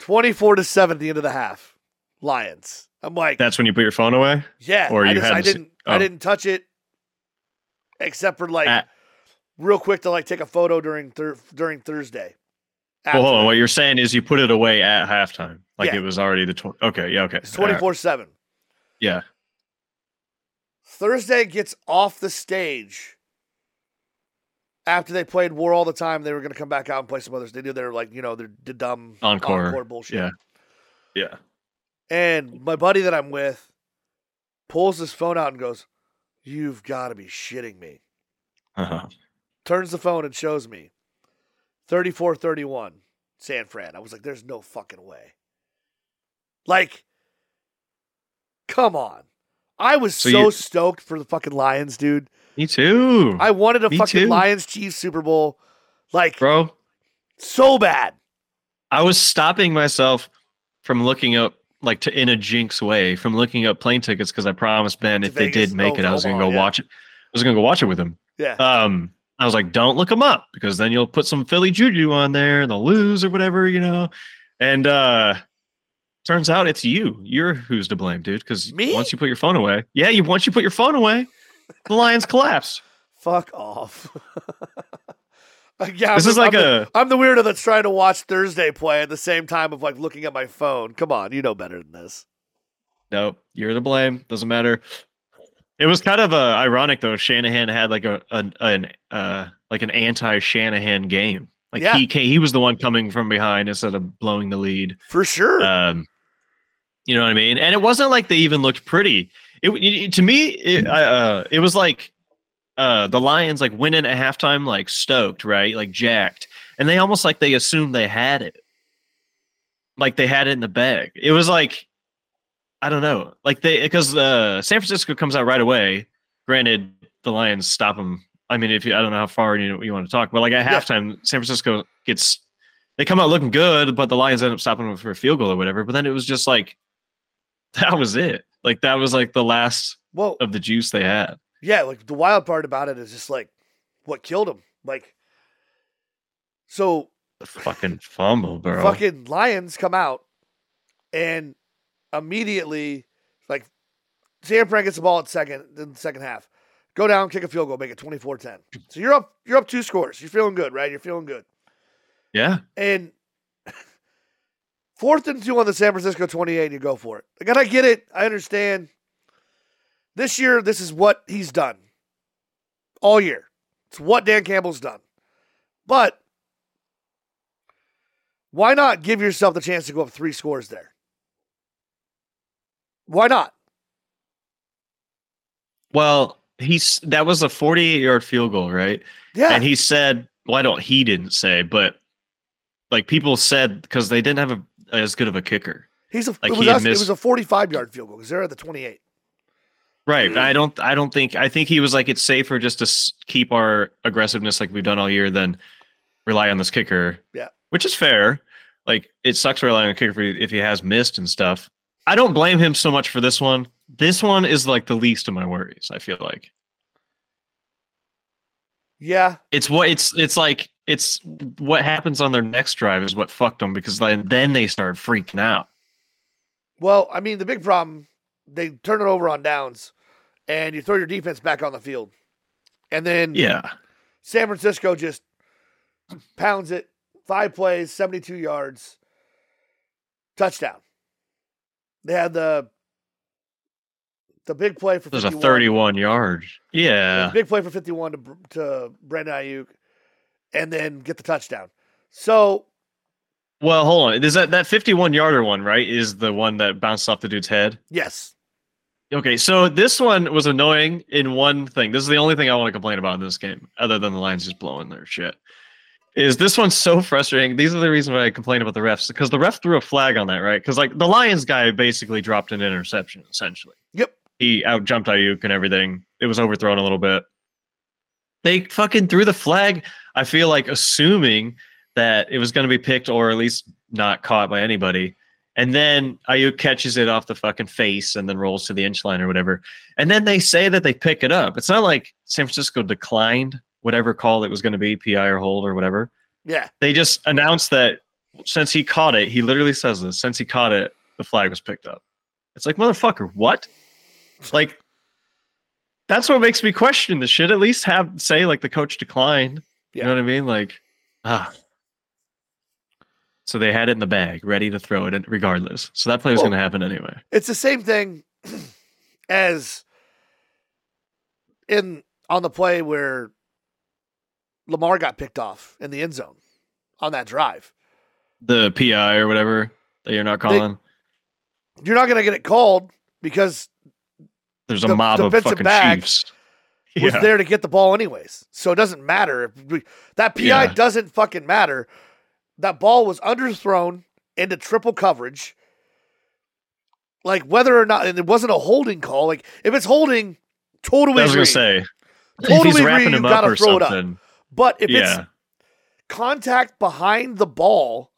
24 to 7 at the end of the half. Lions. I'm like, That's when you put your phone away. yeah. or I, you just, I hadn't se- didn't I oh. didn't touch it except for like At- real quick to like take a photo during thir- during Thursday. Well, hold on. What you're saying is you put it away at halftime, like Yeah. it was already the tw- okay. Yeah. Okay. Right. 24 7. Yeah. Thursday gets off the stage after they played War all the time. They were going to come back out and play some others. They did their, like, you know, their, the dumb Encore. bullshit. Yeah. Yeah. And my buddy that I'm with pulls his phone out and goes, You've got to be shitting me. Uh-huh. Turns the phone and shows me 34 31 San Fran. I was like, There's no fucking way. Like, come on. I was so, So you- stoked for the fucking Lions, dude. Me too, I wanted a Me fucking too. Lions Chiefs Super Bowl. Like, bro. so bad. I was stopping myself from looking up, like to in a jinx way, from looking up plane tickets because I promised Ben To if they did make Oh, it, I was going to go yeah. watch it. I was going to go watch it with him. Yeah. Um, I was like, don't look them up because then you'll put some Philly juju on there and they'll lose or whatever, you know. And uh turns out it's you. You're who's to blame, dude. Because Me? once you put your phone away, yeah, you once you put your phone away, the Lions collapse. Fuck off. (laughs) Uh, yeah, This I'm is the- like I'm the, a I'm the weirdo that's trying to watch Thursday play at the same time of like looking at my phone. Come on, you know better than this. no. You're to blame. Doesn't matter. It was kind of uh, ironic though. Shanahan had like a an, an uh like an anti Shanahan game. Like Yeah. he came, he was the one coming from behind instead of blowing the lead. For sure. Um, you know what I mean? And it wasn't like they even looked pretty. It, it- to me, it, uh, it was like uh, the Lions like went in at halftime like stoked, right? Like jacked, and they almost like they assumed they had it, like they had it in the bag. It was like I don't know, like they because uh, San Francisco comes out right away. Granted, the Lions stop them. I mean, if you I don't know how far you you want to talk, but like at Yeah. halftime, San Francisco gets they come out looking good, but the Lions end up stopping them for a field goal or whatever. But then it was just like (laughs) that was it. Like that was like the last well, of the juice they had. yeah, like the wild part about it is just like what killed him. Like, so The fucking fumble, bro. fucking Lions come out and immediately, like, San Fran gets the ball at second in the second half. Go down, kick a field goal, make it 24-10. So you're up, you're up two scores. You're feeling good, right? You're feeling good. yeah. And fourth and two on the San Francisco 28, and you go for it. Like, and I get it. I understand. This year, this is what he's done all year. It's what Dan Campbell's done. But why not give yourself the chance to go up three scores there? Why not? Well, he's that was a 48 yard field goal, right? Yeah. And he said, well, I don't, he didn't say, but like people said because they didn't have a, as good of a kicker. he's a, like it, was us- it was a 45 yard field goal because they're at the 28. Right. I don't, I don't think, I think he was like, it's safer just to keep our aggressiveness like we've done all year than rely on this kicker. Yeah. Which is fair. Like it sucks relying on a kicker if he has missed and stuff. I don't blame him so much for this one. This one is like the least of my worries. I feel like Yeah. it's what it's it's like it's what happens on their next drive is what fucked them because then then they start freaking out. Well, I mean, the big problem, they turn it over on downs, and you throw your defense back on the field. And then Yeah. San Francisco just pounds it. Five plays, 72 yards, touchdown. They had the the big play for There's a 51. 31 yard. Yeah. Big play for 51 to, to Brandon Aiyuk, and then get the touchdown. So Well, hold on. Is that that 51 yarder one, right? Is the one that bounced off the dude's head? Yes. Okay, so this one was annoying in one thing. This is the only thing I want to complain about in this game, other than the Lions just blowing their shit. Is this one's so frustrating? These are the reasons why I complain about the refs because the ref threw a flag on that, right? Because like the Lions guy basically dropped an interception, essentially. Yep. He out jumped Aiyuk and everything. It was overthrown a little bit. They fucking threw the flag. I feel like assuming that it was going to be picked or at least not caught by anybody. And then Aiyuk catches it off the fucking face and then rolls to the inch line or whatever. And then they say that they pick it up. It's not like San Francisco declined whatever call it was going to be, PI or hold or whatever. Yeah. They just announced that since he caught it, he literally says this, since he caught it, the flag was picked up. It's like, motherfucker, what? Like, that's what makes me question the shit. At least have say like the coach declined. You Yeah. know what I mean? Like, ah. So they had it in the bag, ready to throw it in regardless. So that play was Well- going to happen anyway. It's the same thing (clears throat) as in on the play where Lamar got picked off in the end zone on that drive. The PI or whatever that you're not calling. You're not going to get it called because There's a the mob of defensive fucking back Chiefs. was there to get the ball anyways. So it doesn't matter. That PI Yeah. doesn't fucking matter. That ball was underthrown into triple coverage. Like whether or not and it wasn't a holding call. Like if it's holding, totally I was agree. going to say, if Totally he's agree, wrapping you him up gotta or throw it up. But if yeah. it's contact behind the ball,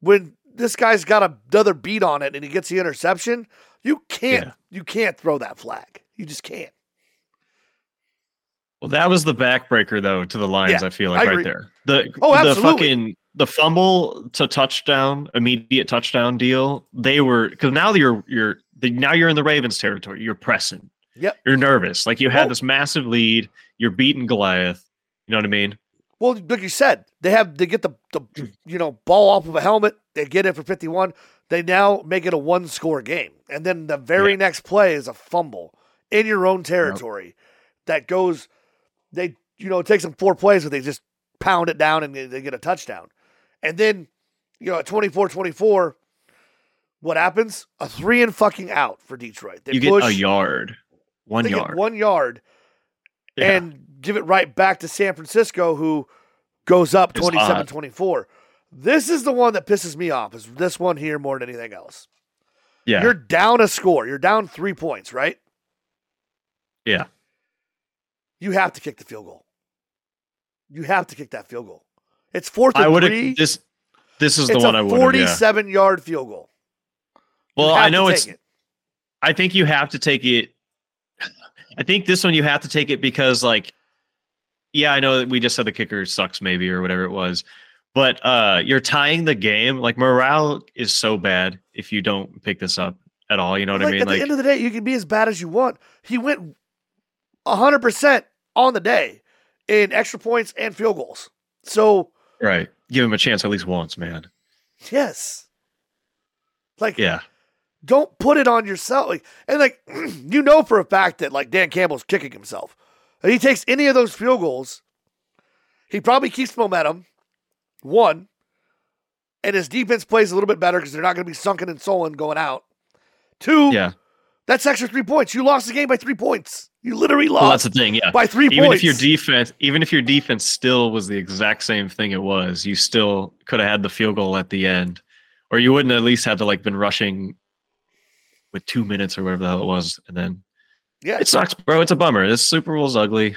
when this guy's got another beat on it and he gets the interception, you can't Yeah. you can't throw that flag. You just can't. Well, that was the backbreaker though to the Lions. Yeah, I feel I like right there. The Oh, the fucking the fumble to touchdown, immediate touchdown deal. They were because now you're you're the, now you're in the Ravens territory. You're pressing. Yep. You're nervous. Like you had Well- this massive lead. You're beating Goliath. You know what I mean? Well, like you said, they have they get the, the you know ball off of a helmet. They get it for fifty one. They now make it a one score game, and then the very Yeah. next play is a fumble in your own territory that goes. They you know it takes them four plays, but they just pound it down and they, get a touchdown, and then you know at 24-24, what happens? A three and fucking out for Detroit. They you push get a yard, one yard, one yard, Yeah. and give it right back to San Francisco, who goes up It's 27 odd. 24. This is the one that pisses me off, is this one here more than anything else. yeah, You're down a score. You're down three points, right? Yeah. You have to kick the field goal. You have to kick that field goal. It's fourth and I would three. this. This is the it's one I would have. Yeah. 47 yard field goal. Well, I know it's it. I think you have to take it. I think this one you have to take it because, like, yeah, I know that we just said the kicker sucks, maybe or whatever it was, but uh, you're tying the game. Like morale is so bad if you don't pick this up at all. You know what like, I mean? At Like, the end of the day, you can be as bad as you want. He went 100% on the day in extra points and field goals. So, right? Give him a chance at least once, man. yes. Like, Yeah, don't put it on yourself. Like, and like, (clears throat) you know for a fact that like Dan Campbell's kicking himself. If he takes any of those field goals, he probably keeps momentum. One, and his defense plays a little bit better because they're not going to be sunken and sullen going out. Two, yeah. that's extra three points. You lost the game by three points. You literally Well, that's the thing. Yeah, by three even points. if your defense, even if your defense still was the exact same thing it was, you still could have had the field goal at the end, or you wouldn't at least have to like been rushing with two minutes or whatever the hell it was, and then yeah, it sucks, bro. It's a bummer. This Super Bowl's ugly.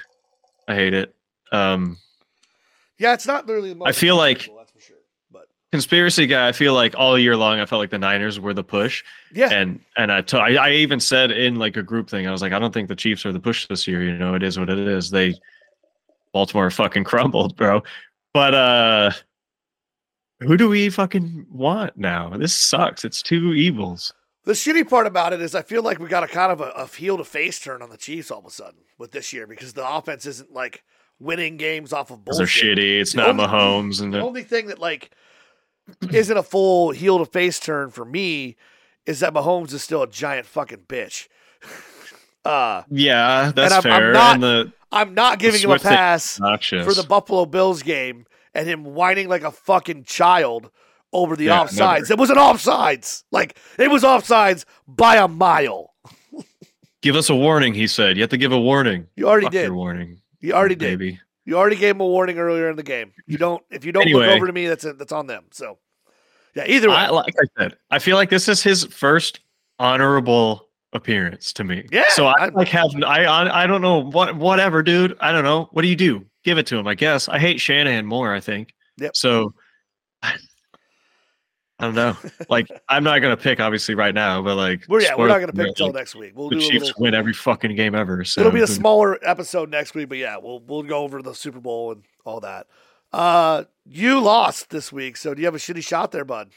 I hate it. Um, yeah, it's not literally the most. I feel like- that's for sure. But conspiracy guy. I feel like all year long, I felt like the Niners were the push, yeah, and and I to- I I even said in like a group thing, I was like, I don't think the Chiefs are the push this year. You know, it is what it is. They Baltimore fucking (laughs) crumbled, bro. But uh who do we fucking want now? This sucks. It's two evils. The shitty part about it is I feel like we got a kind of a, a heel to face turn on the Chiefs all of a sudden with this year because the offense isn't like winning games off of bullshit. They're shitty. It's The not only- Mahomes and The only thing that like isn't a full heel to face turn for me is that Mahomes is still a giant fucking bitch. (laughs) uh, yeah, that's I'm- I'm fair. not- and the I'm not giving him a pass for the Buffalo Bills game and him whining like a fucking child over the Yeah, offsides. never. It was an offsides. Like it was offsides by a mile. Give us a warning, he said. You have to give a warning. You already Fuck did. your warning. You already did. baby. You already gave him a warning earlier in the game. You don't. If you don't look over to me, that's that's on them. So, yeah. Either way, I, like I said, I feel like this is his first honorable appearance to me. Yeah, So I I- like have I I I don't know what whatever, dude. I don't know. What do you do? Give it to him, I guess. I hate Shanahan more. I think. Yep. So I don't know. Like I'm not gonna pick obviously right now, but like we're yeah, we're not gonna pick until alert, next week. We'll The do Chiefs little. win every fucking game ever. So It'll be a smaller episode next week, but yeah, we'll we'll go over the Super Bowl and all that. Uh, you lost this week, so do you have a shitty shot there, bud?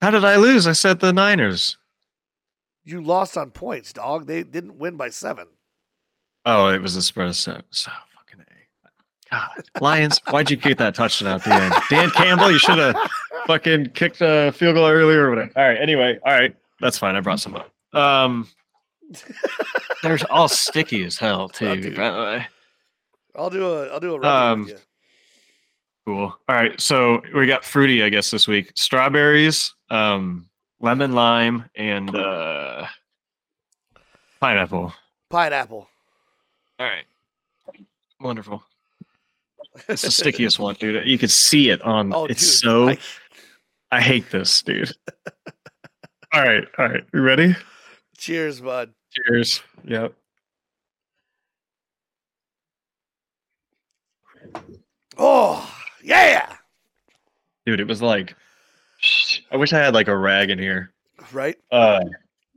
How did I lose? I said the Niners. You lost on points, dog. They didn't win by seven. Oh, it was a spread of seven. So fucking a. God, Lions. Why'd you kick that touchdown at the end? Dan Campbell, you should have fucking kicked a field goal earlier or whatever. All right. Anyway, all right. That's fine. I brought some up. Um, (laughs) they're all sticky as hell too. Oh, dude. by the way. I'll do a I'll do a run Um. Cool. All right. So we got fruity, I guess, this week. Strawberries, um, lemon lime, and uh, pineapple. pineapple. All right. Wonderful. It's the (laughs) stickiest one, dude. You could see it on. Oh, it's dude, so. I- I, hate this, dude. all right. All right. You ready? cheers, bud. Cheers. Yep. Oh yeah, Dude, it was like. I wish I had like a rag in here. right. Uh,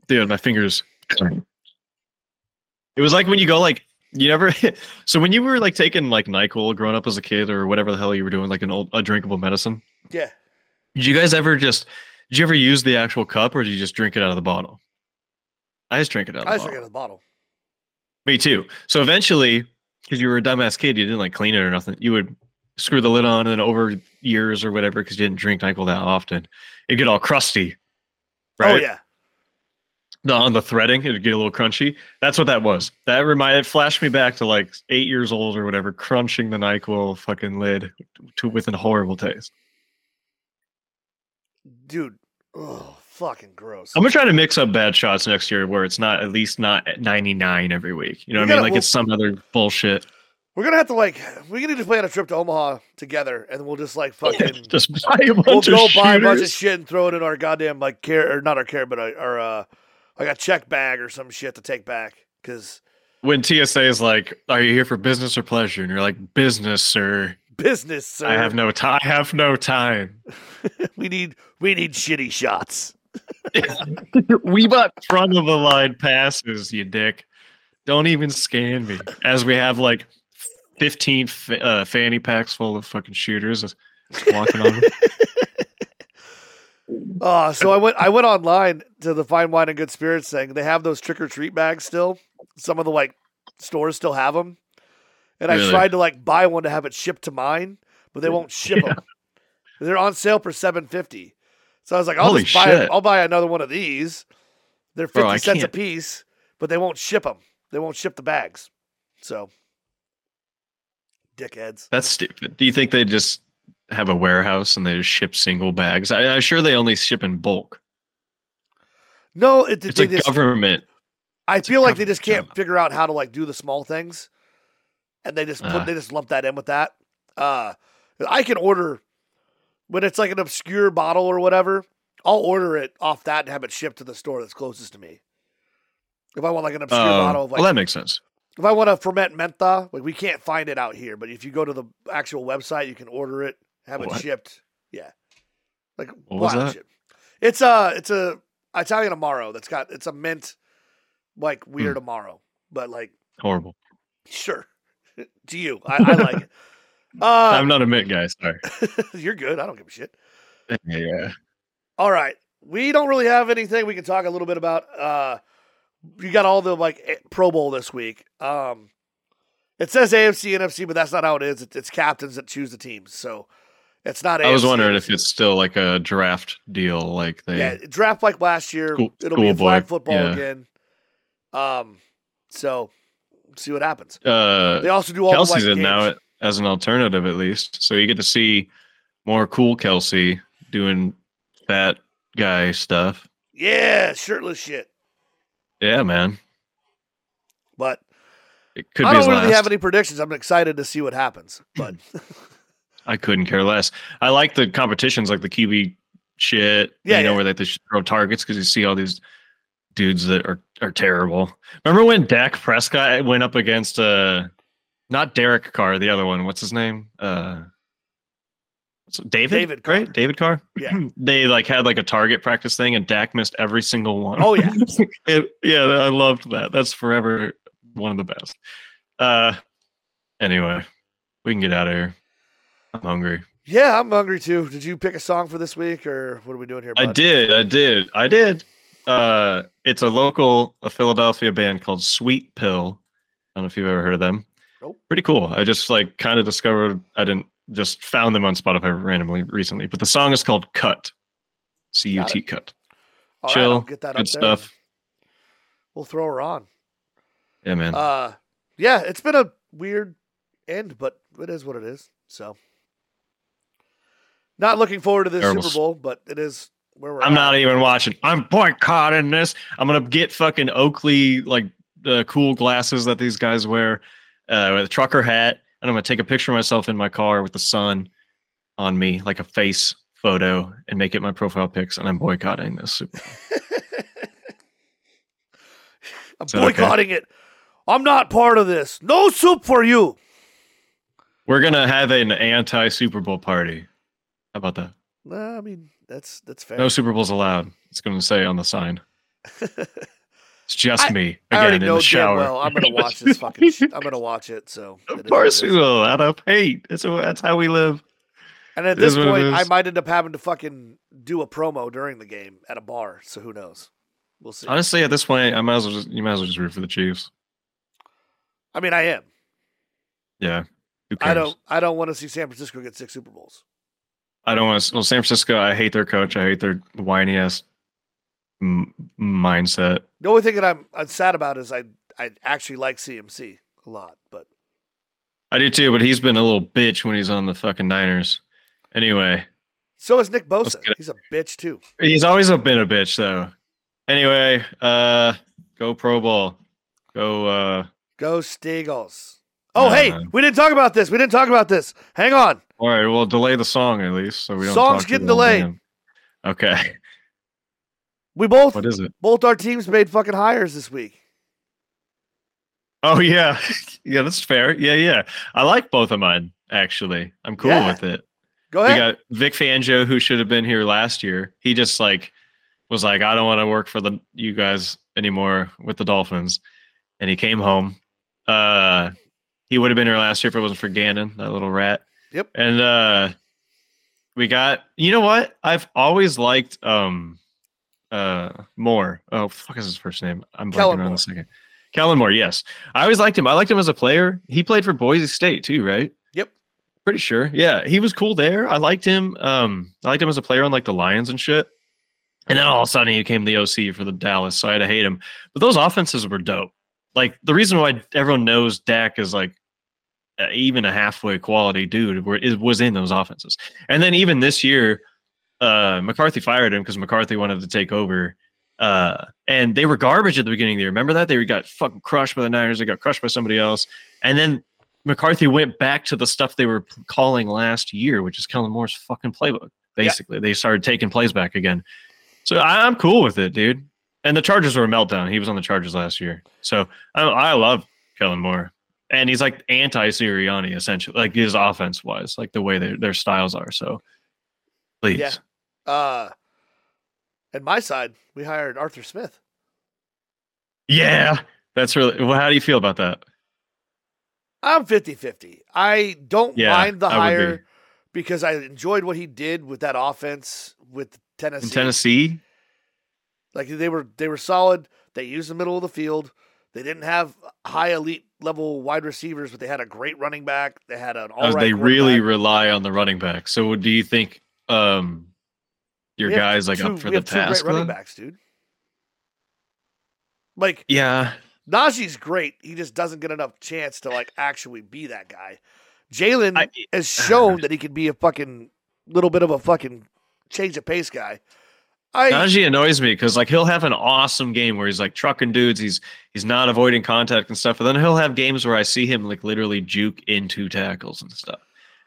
dude, my fingers. It was like when you go like you never. (laughs) so when you were like taking like Nyquil growing up as a kid or whatever the hell you were doing, like an old a drinkable medicine. Yeah. Did you guys ever just? Did you ever use the actual cup or did you just drink it out of the bottle? I just drink it out of the I just bottle. drink out of the bottle. Me too. So eventually, because you were a dumbass kid, you didn't like clean it or nothing. You would screw the lid on, and then over years or whatever, because you didn't drink Nyquil that often, it'd get all crusty. Oh, right? Oh yeah. the, on the threading, it'd get a little crunchy. That's what that was. That reminded, it flashed me back to like eight years old or whatever, crunching the Nyquil fucking lid to with a horrible taste. Dude. Oh, fucking gross. I'm gonna try to mix up bad shots next year where it's not at least not at 99 every week. You know We what I mean? Like we'll- it's some other bullshit. We're gonna have to like we need to plan a trip to Omaha together, and we'll just like fucking (laughs) Just buy a bunch. we'll go of buy a bunch of shit and throw it in our goddamn like care or not our care, but our, our uh like a check bag or some shit to take back because When TSA is like, "Are you here for business or pleasure?" and you're like, "Business, sir. Business. Sir. I have no time. I have no time." (laughs) we need we need shitty shots. (laughs) we bought front of the line passes, you dick. Don't even scan me. As we have like 15 fa- uh, fanny packs full of fucking shooters walking on. Uh (laughs) so I went I went online to the Fine Wine and Good Spirits thing. They have those trick or treat bags still. Some of the like stores still have them. And I tried to like buy one to have it shipped to mine, but they won't ship Yeah. them. (laughs) They're on sale for seven fifty. So I was like, I'll Holy just buy shit. I'll buy another one of these. They're fifty Bro, cents a can't- piece, but they won't ship them. They won't ship the bags. So dickheads. That's stupid. Do you think they just have a warehouse and they just ship single bags? I, I'm sure they only ship in bulk. No, it, It's a just, government. I a feel like they just can't job. figure out how to like do the small things, and they just put Ah. they just lump that in with that. Uh, I can order when it's like an obscure bottle or whatever. I'll order it off that and have it shipped to the store that's closest to me. If I want like an obscure Um, bottle of like, well, that makes sense. if I want to Fernet Menta, like we can't find it out here, but if you go to the actual website, you can order it, have it shipped. Yeah, like What was that? shit. It's a it's a Italian amaro that's got it's a mint like weird amaro, but like Horrible. sure (laughs) to you, I, I like it. (laughs) Uh, I'm not a mint guy. Sorry. (laughs) you're good. I don't give a shit. Yeah. All right. We don't really have anything we can talk a little bit about. Uh you got all the like Pro Bowl this week. Um it says AFC NFC, but that's not how it is. It, it's captains that choose the teams. So it's not I was wondering if it's still like a draft deal, like they. Yeah, draft like last year. School- It'll be flag football yeah. again. Um so see what happens. Uh, They also do all Kelce's the like, in now. as an alternative, at least. So you get to see more cool Kelsey doing fat guy stuff. Yeah, shirtless shit. Yeah, man. But It could I don't really last. have any predictions. I'm excited to see what happens. But (laughs) I couldn't care less. I like the competitions, like the QB shit. Yeah, you know where they, they throw targets because you see all these dudes that are are terrible. Remember when Dak Prescott went up against uh, not Derek Carr, the other one. What's his name? Uh, David. David Carr. right? David Carr. Yeah. (clears throat) they like had like a target practice thing, and Dak missed every single one. Oh, yeah. (laughs) It- yeah, I loved that. That's forever one of the best. Uh, anyway, we can get out of here. I'm hungry. yeah, I'm hungry too. Did you pick a song for this week, or what are we doing here? I did. I did. I did. Uh, it's a local, a Philadelphia band called Sweet Pill. I don't know if you've ever heard of them. Nope. Pretty cool. I just like kind of discovered. I didn't just found them on Spotify randomly recently, but the song is called Cut. C U T Cut. All right, Chill. I'll get that Good there. stuff. We'll throw her on. Yeah, man. Uh, yeah, it's been a weird end, but it is what it is. So, not looking forward to this Terrible. Super Bowl, but it is where we're. I'm at. not even watching. I'm boycotting this. I'm gonna get fucking Oakley like the cool glasses that these guys wear, uh, with a trucker hat, and I'm gonna take a picture of myself in my car with the sun on me, like a face photo, and make it my profile pics. And I'm boycotting this. Super (laughs) I'm that okay? boycotting it. I'm not part of this. No soup for you. We're gonna have an anti Super Bowl party. How about that? Nah, I mean that's that's fair. No Super Bowls allowed. It's gonna say on the sign. (laughs) It's just I- me again in the shower. well I'm gonna (laughs) watch this fucking. I'm gonna watch it. So Of course we will. Out of hate. It's, that's how we live. And at this is what it point, I might end up having to fucking do a promo during the game at a bar. So who knows? We'll see. Honestly, at this point, I might as well just you might as well just root for the Chiefs. I mean, I am. Yeah. I don't. I don't want to see San Francisco get six Super Bowls. I don't want to. Well, San Francisco. I hate their coach. I hate their whiny ass m- mindset. The only thing that I'm, I'm sad about is I I actually like CMC a lot, but I do too, but he's been a little bitch when he's on the fucking Niners. Anyway, so is Nick Bosa. He's a bitch too. he's always a been a bitch though. Anyway, uh, go Pro Bowl. Go. uh Go Steagles. Oh, hey, Uh, we didn't talk about this. We didn't talk about this. Hang on. All right, we'll delay the song at least, so we don't. Song's getting delayed. Okay. (laughs) We both What is it? both our teams made fucking hires this week. Oh yeah, (laughs) yeah. That's fair. Yeah, yeah. I like both of mine actually. I'm cool Yeah. with it. Go ahead. We got Vic Fangio, who should have been here last year. He just like was like, I don't want to work for the you guys anymore with the Dolphins, and he came home. Uh, he would have been here last year if it wasn't for Gannon, that little rat. Yep. And uh, we got. You know what? I've always liked um, uh, Moore. Oh, fuck is his first name? I'm Kellen blanking on a second. Kellen Moore. Yes, I always liked him. I liked him as a player. He played for Boise State too, right? Yep. Pretty sure. Yeah, he was cool there. I liked him. Um, I liked him as a player on like the Lions and shit. And then all of a sudden he became the OC for the Dallas, so I had to hate him. But those offenses were dope. Like the reason why everyone knows Dak is like even a halfway quality dude were, is, was in those offenses. And then even this year, uh, McCarthy fired him because McCarthy wanted to take over. Uh, and they were garbage at the beginning of the year. Remember that they got fucking crushed by the Niners. They got crushed by somebody else. And then McCarthy went back to the stuff they were calling last year, which is Kellen Moore's fucking playbook. Basically, they started taking plays back again. So I, I'm cool with it, dude. And the Chargers were a meltdown. He was on the Chargers last year, so I, I love Kellen Moore. And he's like anti Sirianni, essentially, like his offense wise, like the way their their styles are. So, please, Yeah. Uh, and my side, we hired Arthur Smith. yeah, that's really. Well, how do you feel about that? I'm 50-50. I don't Yeah, mind the I would be. hire because I enjoyed what he did with that offense with Tennessee. In Tennessee, Like they were they were solid. They used the middle of the field. They didn't have high elite level wide receivers, but they had a great running back. They had an all uh, they really rely on the running back. So, do you think um your We guys like two- up for we the have two great running backs, dude. Like Yeah, Najee's great. He just doesn't get enough chance to like actually be that guy. Jaylen has shown that he can be a fucking little bit of a fucking change of pace guy. I Najee annoys me because like he'll have an awesome game where he's like trucking dudes, he's he's not avoiding contact and stuff, but then he'll have games where I see him like literally juke into tackles and stuff.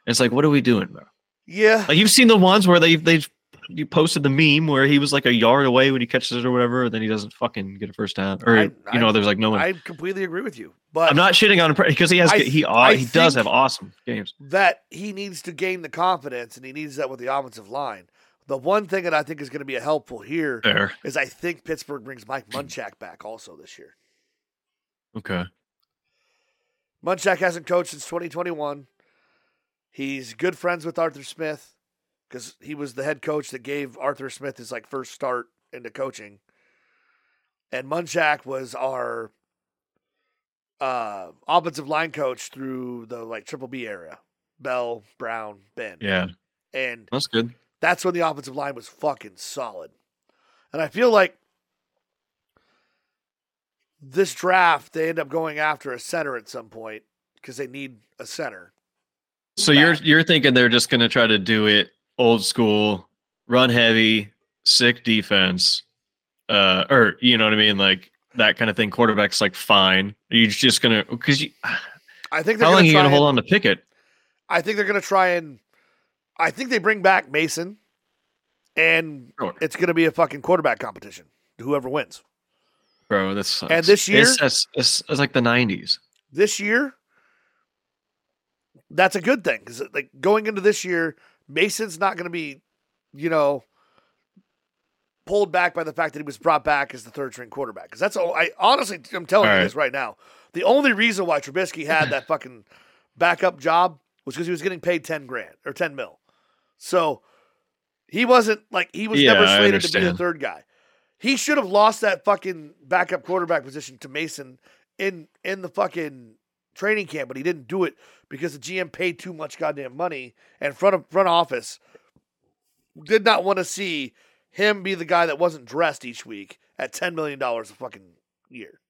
And it's like, what are we doing, bro? yeah, Like you've seen the ones where they they you posted the meme where he was like a yard away when he catches it or whatever, and then he doesn't fucking get a first down, or I- you know, I- there's like no one. I completely agree with you. But I'm not shitting on him (laughs) because he has I- he he does have awesome games. that he needs to gain the confidence, and he needs that with the offensive line. The one thing that I think is going to be helpful here There, is I think Pittsburgh brings Mike Munchak back also this year. okay. Munchak hasn't coached since 2021. He's good friends with Arthur Smith because he was the head coach that gave Arthur Smith his like first start into coaching. And Munchak was our uh, offensive line coach through the like Triple B area, Bell, Brown, Ben, Yeah, and that's good. That's when the offensive line was fucking solid. And I feel like this draft they end up going after a center at some point because they need a center. So you're you're thinking they're just gonna try to do it old school, run heavy, sick defense, uh, or you know what I mean, like that kind of thing. Quarterback's like fine. Are you just gonna because you (sighs) I think they're how long are you gonna hold on to Pickett? I think they're gonna try and I think they bring back Mason and oh, Sure. it's gonna be a fucking quarterback competition. Whoever wins. Bro, this sucks. And this year- it's, it's, it's, it's like the '90s. This year, that's a good thing because like going into this year, Mason's not gonna be, you know, pulled back by the fact that he was brought back as the third string quarterback. Because that's all I honestly I'm telling All you right. this right now. The only reason why Trubisky had (laughs) that fucking backup job was because he was getting paid ten grand or ten mil. So he wasn't like he was Yeah, never slated to be the third guy. He should have lost that fucking backup quarterback position to Mason in in the fucking training camp, but he didn't do it because the GM paid too much goddamn money and front of front office did not want to see him be the guy that wasn't dressed each week at ten million dollars a fucking year.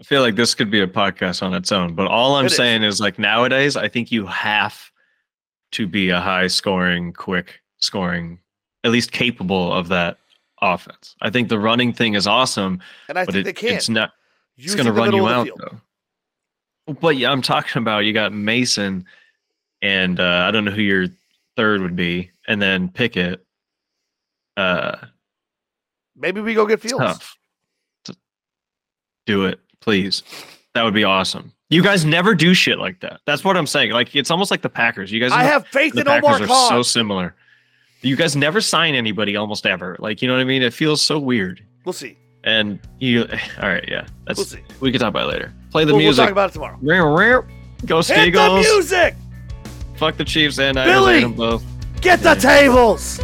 I feel like this could be a podcast on its own, but all I'm It is. saying is like nowadays, I think you have to be a high scoring, quick scoring, at least capable of that offense. I think the running thing is awesome, And I but think it, they can. it's not it's going to run you out though. But yeah, I'm talking about you got Mason, and uh, I don't know who your third would be, and then Pickett. Uh, Maybe we go get Fields. tough. Do it, please. That would be awesome. You guys never do shit like that. That's what I'm saying. Like it's almost like the Packers. You guys, I the- have faith the in Omar Packers are Khan. so similar. You guys never sign anybody almost ever. Like you know what I mean? It feels so weird. we'll see. And you, (sighs) all right, yeah, that's We'll see. we can talk about it later. Play the We'll, we'll talk about it tomorrow. Go Hit the Steagles. music. Fuck the Chiefs and I Billy! hate them both. Get the tables.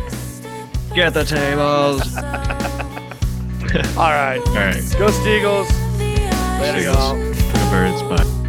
Get the tables. (laughs) All right. All right. Go Steagles. Later, Steagles. Y'all. Go Birds. Bye.